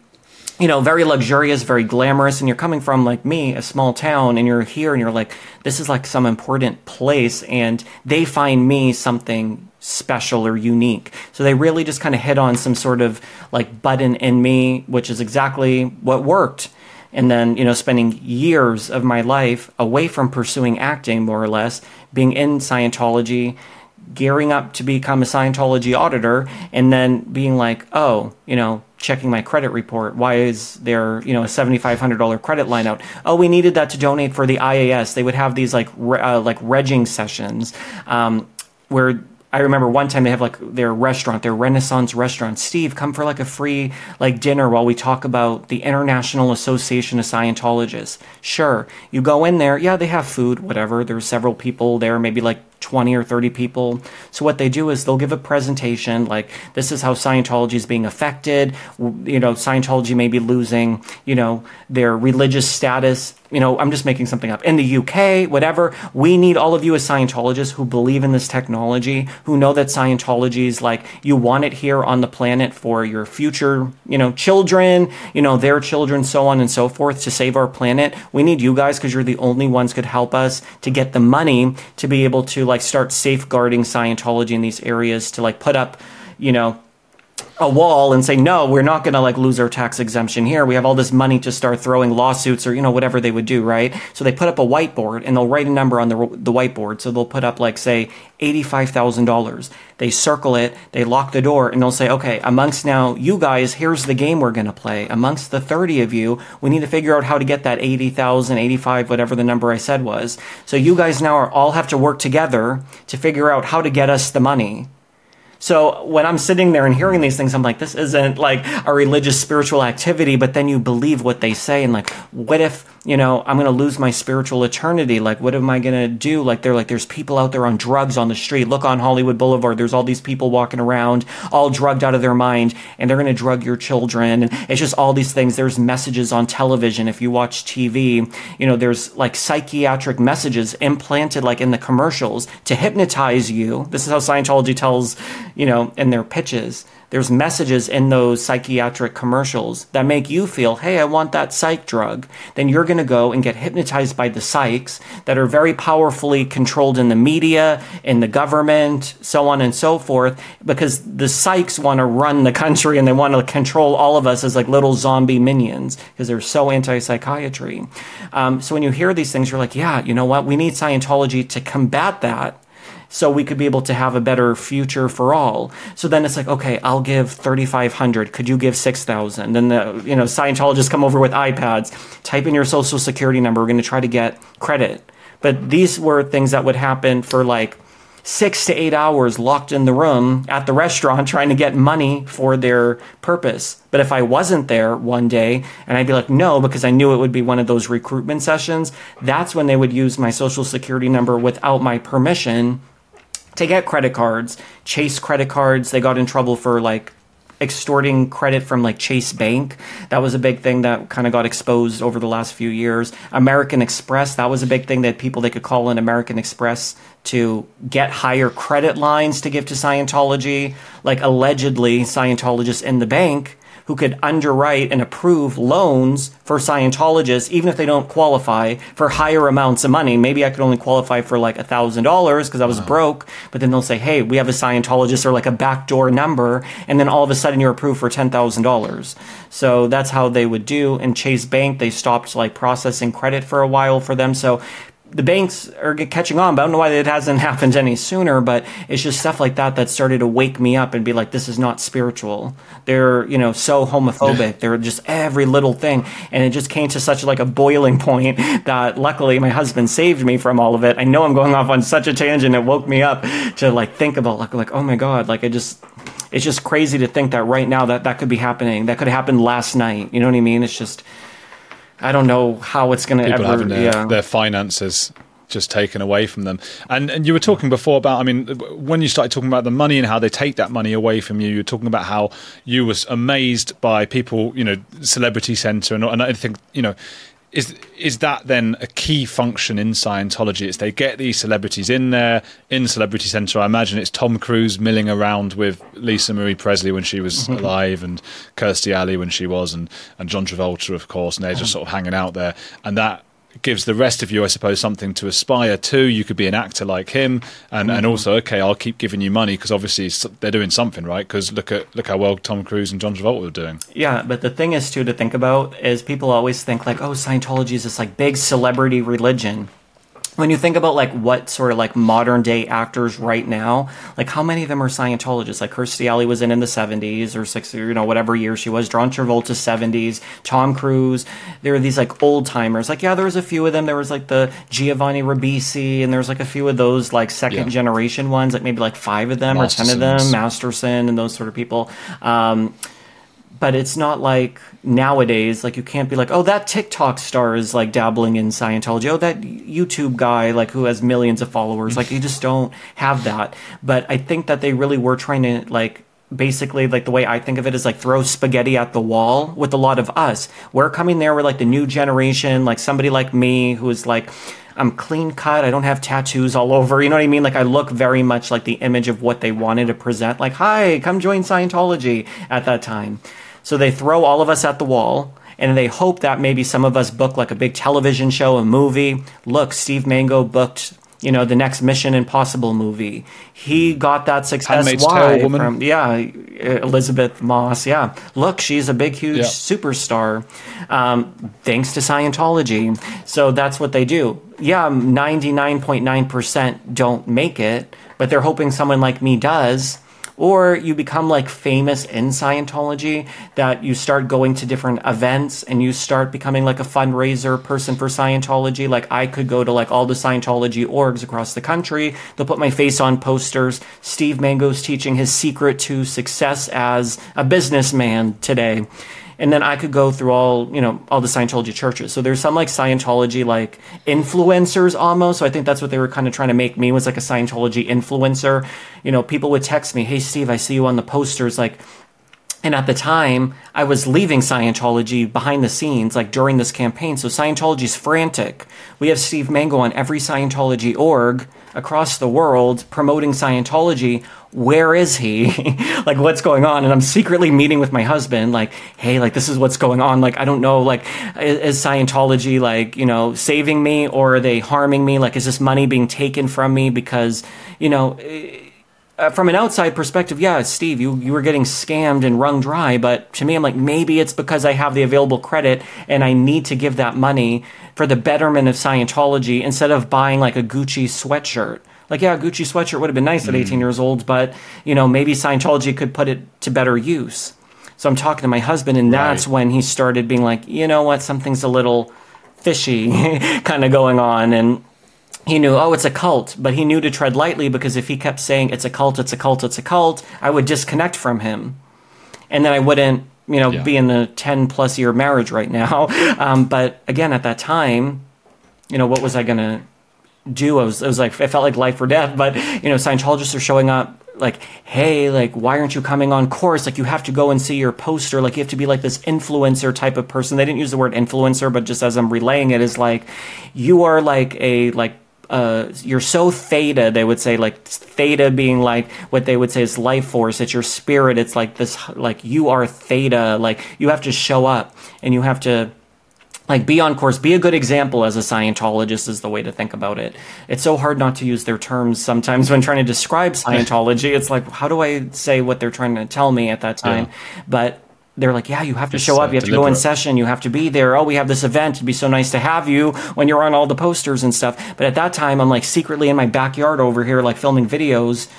you know, very luxurious, very glamorous, and you're coming from like me, a small town, and you're here and you're like, this is like some important place, and they find me something special or unique. So they really just kind of hit on some sort of like button in me, which is exactly what worked. And then, you know, spending years of my life away from pursuing acting, more or less, being in Scientology, gearing up to become a Scientology auditor, and then being like, oh, you know, checking my credit report. Why is there, you know, a $7,500 credit line out? Oh, we needed that to donate for the IAS. They would have these like, re- uh, like regging sessions um, where I remember one time they have like their restaurant, their Renaissance restaurant. Steve, come for like a free like dinner while we talk about the International Association of Scientologists. Sure. You go in there, yeah, they have food, whatever. There's several people there, maybe like 20 or 30 people. So what they do is they'll give a presentation like this is how Scientology is being affected. You know, Scientology may be losing, you know, their religious status. You know, I'm just making something up. In the UK, whatever, we need all of you as Scientologists who believe in this technology, who know that Scientology is like you want it here on the planet for your future, you know, children, you know, their children, so on and so forth to save our planet. We need you guys because you're the only ones could help us to get the money to be able to like start safeguarding Scientology in these areas to like put up, you know, a wall and say no we're not going to like lose our tax exemption here. We have all this money to start throwing lawsuits or you know whatever they would do right? So they put up a whiteboard and they'll write a number on the, the whiteboard. So they'll put up like say $85000 they circle it they lock the door and they'll say okay amongst now you guys here's the game we're going to play. Amongst the 30 of you we need to figure out how to get that 80000 85 whatever the number i said was. So you guys now are all have to work together to figure out how to get us the money so when I'm sitting there and hearing these things, I'm like, this isn't like a religious spiritual activity, but then you believe what they say. And like, what if, you know, I'm going to lose my spiritual eternity? Like, what am I going to do? Like, they're like, there's people out there on drugs on the street. Look on Hollywood Boulevard. There's all these people walking around, all drugged out of their mind, and they're going to drug your children. And it's just all these things. There's messages on television. If you watch TV, you know, there's like psychiatric messages implanted like in the commercials to hypnotize you. This is how Scientology tells you know, in their pitches. There's messages in those psychiatric commercials that make you feel, hey, I want that psych drug. Then you're going to go and get hypnotized by the psychs that are very powerfully controlled in the media, in the government, so on and so forth, because the psychs want to run the country and they want to control all of us as like little zombie minions because they're so anti psychiatry. Um, so when you hear these things, you're like, yeah, you know what? We need Scientology to combat that so we could be able to have a better future for all. So then it's like, okay, I'll give 3,500. Could you give 6,000? Then the, you know, Scientologists come over with iPads, type in your social security number. We're going to try to get credit. But these were things that would happen for like six to eight hours locked in the room at the restaurant *laughs* trying to get money for their purpose. But if I wasn't there one day and I'd be like, no, because I knew it would be one of those recruitment sessions, that's when they would use my social security number without my permission to get credit cards, Chase credit cards. They got in trouble for like extorting credit from like Chase Bank. That was a big thing that kind of got exposed over the last few years. American Express, that was a big thing that people they could call in American Express to get higher credit lines to give to Scientology. Like allegedly Scientologists in the bank who could underwrite and approve loans for Scientologists, even if they don't qualify for higher amounts of money. Maybe I could only qualify for like a thousand dollars because I was uh-huh. broke, but then they'll say, Hey, we have a Scientologist or like a backdoor number. And then all of a sudden you're approved for $10,000. So that's how they would do. And Chase Bank, they stopped like processing credit for a while for them. So the banks are catching on, but I don't know why it hasn't *laughs* happened any sooner. But it's just stuff like that that started to wake me up and be like, this is not spiritual. They're you know so homophobic. They're just every little thing, and it just came to such like a boiling point *laughs* that luckily my husband saved me from all of it. I know I'm going off on such a tangent. It woke me up to like think about like like oh my god, like I just. It's just crazy to think that right now that that could be happening. That could have happened last night. You know what I mean? It's just, I don't know how it's going to ever. having their, yeah. their finances just taken away from them. And and you were talking before about, I mean, when you started talking about the money and how they take that money away from you, you were talking about how you was amazed by people, you know, Celebrity Center, and, and I think, you know. Is is that then a key function in Scientology? Is they get these celebrities in there in Celebrity Center. I imagine it's Tom Cruise milling around with Lisa Marie Presley when she was mm-hmm. alive, and Kirstie Alley when she was, and and John Travolta, of course, and they're just mm-hmm. sort of hanging out there, and that gives the rest of you, I suppose, something to aspire to. You could be an actor like him, and, and mm. also, okay, I'll keep giving you money because obviously they're doing something, right? Because look at look how well Tom Cruise and John Travolta are doing. Yeah, but the thing is too to think about is people always think like, oh, Scientology is this like big celebrity religion. When you think about like what sort of like modern day actors right now, like how many of them are Scientologists? Like Kirstie Alley was in in the seventies or six, you know, whatever year she was. John Travolta seventies, Tom Cruise. There are these like old timers. Like yeah, there was a few of them. There was like the Giovanni Ribisi, and there was like a few of those like second Yeah. generation ones. Like maybe like five of them or ten of them. Masterson and those sort of people. Um, but it's not like nowadays like you can't be like oh that tiktok star is like dabbling in scientology oh that youtube guy like who has millions of followers like you just don't have that but i think that they really were trying to like basically like the way i think of it is like throw spaghetti at the wall with a lot of us we're coming there with like the new generation like somebody like me who is like I'm clean cut. I don't have tattoos all over. You know what I mean? Like I look very much like the image of what they wanted to present. Like, hi, come join Scientology at that time. So they throw all of us at the wall and they hope that maybe some of us book like a big television show, a movie. Look, Steve Mango booked, you know, the next Mission Impossible movie. He got that success. Handmaid's Why? Tale woman. From, yeah, Elisabeth Moss. Yeah, look, she's a big, huge Yeah. superstar, um, thanks to Scientology. So that's what they do. Yeah, ninety nine point nine percent don't make it, but they're hoping someone like me does. Or you become like famous in Scientology, that you start going to different events and you start becoming like a fundraiser person for Scientology. Like I could go to like all the Scientology orgs across the country. They'll put my face on posters. Steve Mango's teaching his secret to success as a businessman today and then I could go through all you know all the Scientology churches. So there's some like Scientology like influencers almost. So I think that's what they were kind of trying to make me was like a Scientology influencer. You know, people would text me, "Hey Steve, I see you on the posters." Like, and at the time, I was leaving Scientology behind the scenes, like during this campaign. So Scientology's frantic. We have Steve Mango on every Scientology org across the world promoting Scientology. Where is he? *laughs* like, what's going on? And I'm secretly meeting with my husband, like, hey, like, this is what's going on. Like, I don't know, like, is, is Scientology, like, you know, saving me or are they harming me? Like, is this money being taken from me because, you know, uh, from an outside perspective, yeah, Steve, you, you were getting scammed and wrung dry. But to me, I'm like, maybe it's because I have the available credit and I need to give that money for the betterment of Scientology instead of buying like a Gucci sweatshirt. Like, yeah, a Gucci sweatshirt would have been nice at 18 years old, but, you know, maybe Scientology could put it to better use. So I'm talking to my husband, and that's when he started being like, you know what, something's a little fishy *laughs* kind of going on. And he knew, oh, it's a cult, but he knew to tread lightly because if he kept saying it's a cult, it's a cult, it's a cult, I would disconnect from him. And then I wouldn't, you know, Yeah. be in a 10 plus year marriage right now. *laughs* Um, but again, at that time, you know, what was I going to do? I was, it was like, it felt like life or death. But, you know, Scientologists are showing up like, hey, like, why aren't you coming on course? Like, you have to go and see your poster. Like, you have to be like this influencer type of person. They didn't use the word influencer, but just as I'm relaying it, is like, you are like a, like, uh, you're so theta, they would say, like theta being like what they would say is life force. It's your spirit. It's like this, like you are theta. Like you have to show up and you have to like be on course be a good example as a scientologist is the way to think about it it's so hard not to use their terms sometimes when trying to describe *laughs* scientology it's like how do i say what they're trying to tell me at that time but they're like, yeah, you have to It's, show up. You have to go in session. You have to be there. Oh, we have this event. It'd be so nice to have you when you're on all the posters and stuff. But at that time, I'm like secretly in my backyard over here, like filming videos,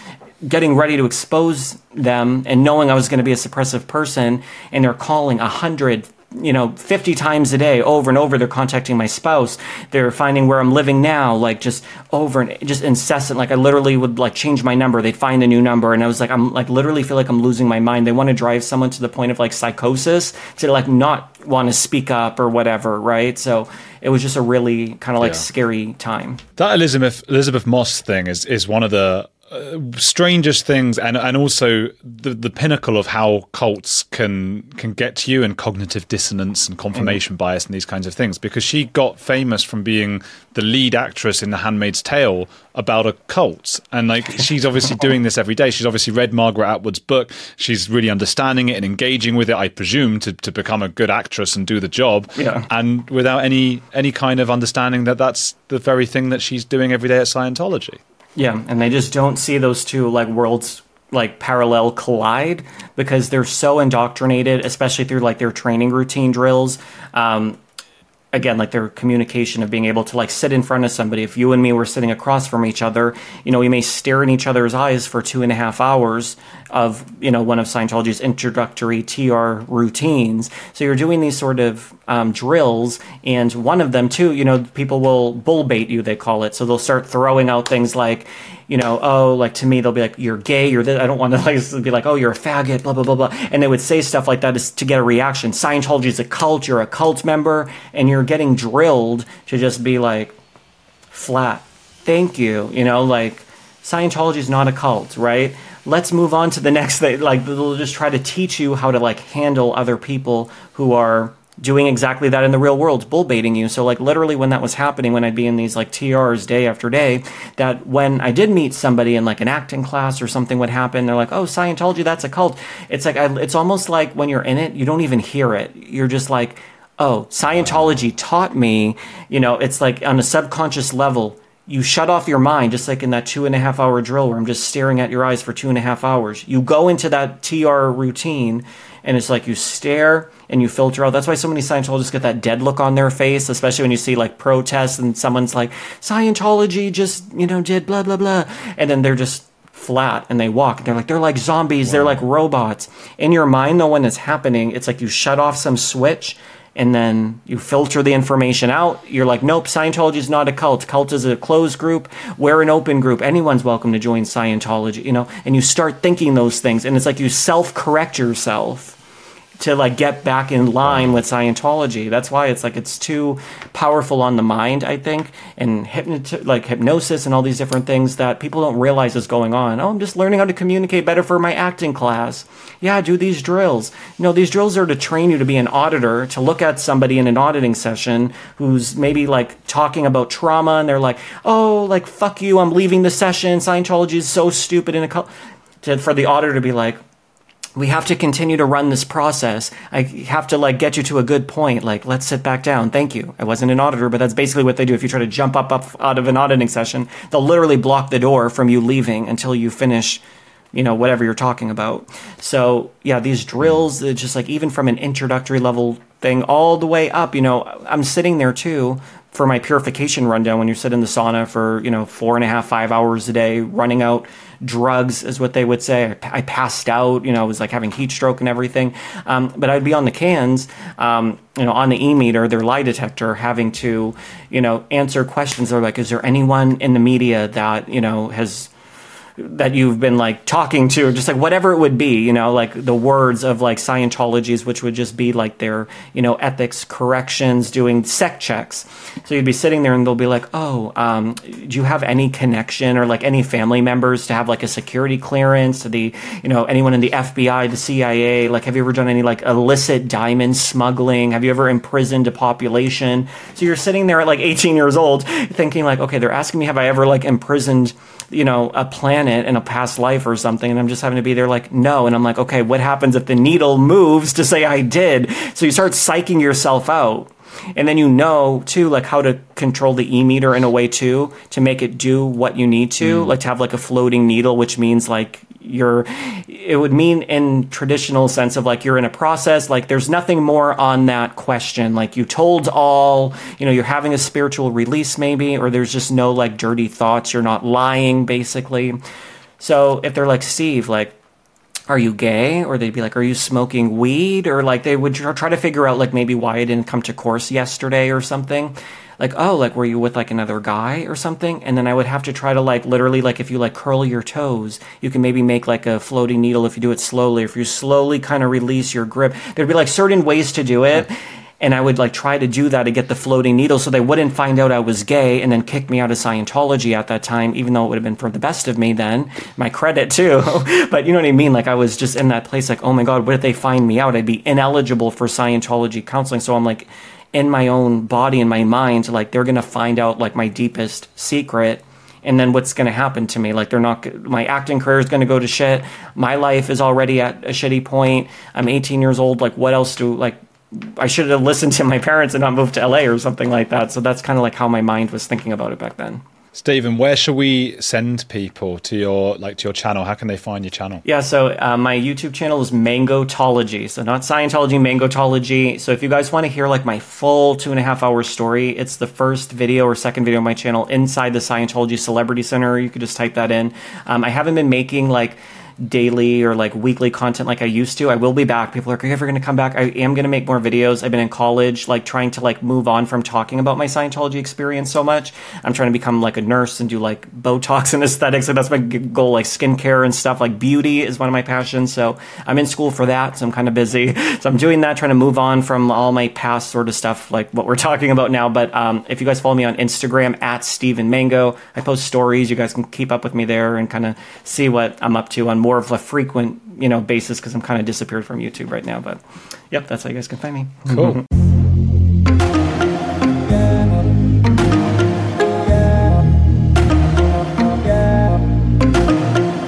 getting ready to expose them and knowing I was going to be a suppressive person. And they're calling a hundred, you know, 50 times a day over and over. They're contacting my spouse. They're finding where I'm living now, like just over and just incessant. Like I literally would like change my number. They'd find a new number. And I was like, I'm like literally feel like I'm losing my mind. They want to drive someone to the point of like psychosis to like not want to speak up or whatever. Right. So it was just a really kind of like Yeah. scary time. That Elisabeth Elisabeth Moss thing is is one of the uh, strangest things, and and also the the pinnacle of how cults can can get to you, and cognitive dissonance and confirmation bias and these kinds of things. Because she got famous from being the lead actress in The Handmaid's Tale about a cult, and like she's obviously doing this every day. She's obviously read Margaret Atwood's book. She's really understanding it and engaging with it. I presume to to become a good actress and do the job Yeah. and without any any kind of understanding that that's the very thing that she's doing every day at Scientology. Yeah, and they just don't see those two like worlds like parallel collide because they're so indoctrinated, especially through like their training routine drills. Um, again, like their communication of being able to like sit in front of somebody. If you and me were sitting across from each other, you know, we may stare in each other's eyes for two and a half hours of, you know, one of Scientology's introductory TR routines. So you're doing these sort of um, drills, and one of them too, you know, people will bull bait you, they call it. So they'll start throwing out things like, you know, oh, like to me, they'll be like, you're gay, you're this. I don't want to *laughs* like be like, oh, you're a faggot, blah, blah, blah, blah. And they would say stuff like that to get a reaction. Scientology is a cult, you're a cult member, and you're getting drilled to just be like, flat. Thank you. You know, like Scientology is not a cult, right? Let's move on to the next thing. Like they'll just try to teach you how to like handle other people who are doing exactly that in the real world, bull baiting you. So like literally when that was happening, when I'd be in these like TRs day after day, that when I did meet somebody in like an acting class or something would happen, they're like, "Oh, Scientology, that's a cult." It's like I, it's almost like when you're in it, you don't even hear it. You're just like, "Oh, Scientology taught me." You know, it's like on a subconscious level you shut off your mind, just like in that two and a half hour drill where I'm just staring at your eyes for two and a half hours. You go into that TR routine and it's like you stare and you filter out. That's why so many Scientologists get that dead look on their face, especially when you see like protests and someone's like, Scientology just, you know, did blah, blah, blah. And then they're just flat and they walk. They're like, they're like zombies. They're like robots. In your mind, though, when it's happening, it's like you shut off some switch and then you filter the information out. You're like, nope, Scientology is not a cult. Cult is a closed group. We're an open group. Anyone's welcome to join Scientology, you know? And you start thinking those things, and it's like you self correct yourself to like get back in line with Scientology. That's why it's like it's too powerful on the mind, I think, and hypnot like hypnosis and all these different things that people don't realize is going on. Oh, I'm just learning how to communicate better for my acting class. Yeah, do these drills. Know, these drills are to train you to be an auditor, to look at somebody in an auditing session who's maybe like talking about trauma and they're like, "Oh, like fuck you, I'm leaving the session. Scientology is so stupid in a cult." To, for the auditor to be like, we have to continue to run this process. I have to like get you to a good point. Like, let's sit back down. Thank you. I wasn't an auditor, but that's basically what they do. If you try to jump up, up out of an auditing session, they'll literally block the door from you leaving until you finish, you know, whatever you're talking about. So yeah, these drills, just like even from an introductory level thing all the way up, you know, I'm sitting there too for my purification rundown when you sit in the sauna for, you know, four and a half, five hours a day, running out drugs is what they would say. I, passed out, you know, I was like having heat stroke and everything. Um, but I'd be on the cans, um, you know, on the e meter, their lie detector, having to, you know, answer questions. They're like, is there anyone in the media that, you know, has that you've been like talking to, or just like whatever it would be, you know, like the words of like Scientologies, which would just be like their, you know, ethics corrections, doing sec checks. So you'd be sitting there and they'll be like, oh, um, do you have any connection or like any family members to have like a security clearance to the, you know, anyone in the FBI, the CIA? Like, have you ever done any like illicit diamond smuggling? Have you ever imprisoned a population? So you're sitting there at like 18 years old thinking like, okay, they're asking me, have I ever like imprisoned you know, a planet in a past life or something, and I'm just having to be there like, no. And I'm like, okay, what happens if the needle moves to say I did? So you start psyching yourself out. And then you know too, like how to control the e meter in a way too, to make it do what you need to, mm. like to have like a floating needle, which means like you're it would mean in traditional sense of like you're in a process like there's nothing more on that question. Like you told all you know you're having a spiritual release maybe or there's just no like dirty thoughts you're not lying basically. So if they're like steve like are you gay? Or they'd be like are you smoking weed? Or like they would try to figure out like maybe why i didn't come to course yesterday or something like oh like were you with like another guy or something and then i would have to try to like literally like if you like curl your toes you can maybe make like a floating needle if you do it slowly if you slowly kind of release your grip there'd be like certain ways to do it and I would like try to do that to get the floating needle so they wouldn't find out I was gay and then kick me out of Scientology at that time, even though it would have been for the best of me then, my credit too. *laughs* but you know what I mean? Like I was just in that place like, oh my God, what if they find me out? I'd be ineligible for Scientology counseling. So I'm like in my own body and my mind, like they're going to find out like my deepest secret and then what's going to happen to me. Like they're not my acting career is going to go to shit. My life is already at a shitty point. I'm 18 years old. Like what else do like i should have listened to my parents and not moved to la or something like that. So that's kind of like how my mind was thinking about it back then Steven, where shall we send people to your like to your channel? How can they find your channel? Yeah, so uh, my YouTube channel is Mangotology. So not Scientology, Mangotology. So if you guys want to hear like my full two and a half hour story, it's the first video or second video on my channel inside the Scientology Celebrity Center. You could just type that in. Um, I haven't been making like daily or like weekly content like I used to. I will be back. People are are you ever going to come back? I am going to make more videos. I've been in college, like trying to like move on from talking about my Scientology experience so much. I'm trying to become like a nurse and do like Botox *laughs* and aesthetics. And that's my goal, like skincare and stuff. Like beauty is one of my passions. So I'm in school for that. So I'm kind of busy. *laughs* So I'm doing that, trying to move on from all my past sort of stuff, like what we're *laughs* talking about now. But um, if you guys follow me on Instagram at Steven Mango, I post stories. You guys can keep up with me there and kind of see what I'm up to on more of a frequent, you know, basis because I'm kind of disappeared from YouTube right now. But yep, that's how you guys can find me. Cool.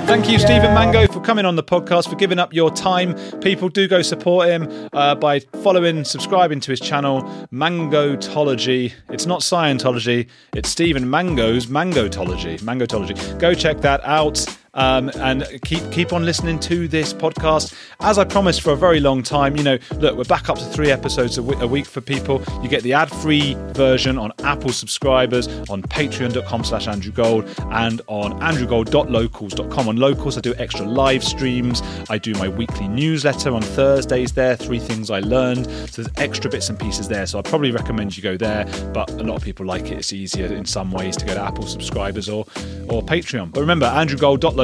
Thank you, Steven Mango, for coming on the podcast, for giving up your time. People do go support him uh, by following, subscribing to his channel, Mangotology. It's not Scientology, it's Steven Mango's Mangotology. Mangotology. Go check that out. Um, and keep keep on listening to this podcast. As I promised for a very long time, you know, look, we're back up to three episodes a week for people. You get the ad-free version on Apple subscribers, on patreon.com slash Andrew Gold, and on andrewgold.locals.com. On Locals, I do extra live streams. I do my weekly newsletter on Thursdays there, three things I learned. So there's extra bits and pieces there. So I probably recommend you go there, but a lot of people like it. It's easier in some ways to go to Apple subscribers or, or Patreon. But remember,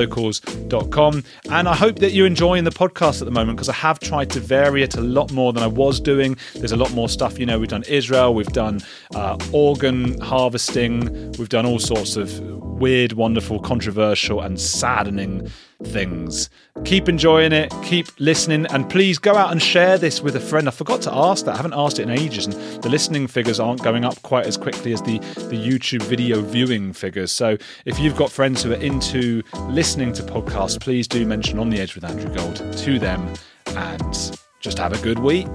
andrewgold.locals.com. And I hope that you're enjoying the podcast at the moment because I have tried to vary it a lot more than I was doing. There's a lot more stuff. You know, we've done Israel, we've done uh, organ harvesting, we've done all sorts of weird, wonderful, controversial, and saddening things. Keep enjoying it, keep listening, and please go out and share this with a friend. I forgot to ask that. I haven't asked it in ages, and the listening figures aren't going up quite as quickly as the, the YouTube video viewing figures. So if you've got friends who are into listening to podcasts, please do mention On the Edge with Andrew Gold to them and just have a good week.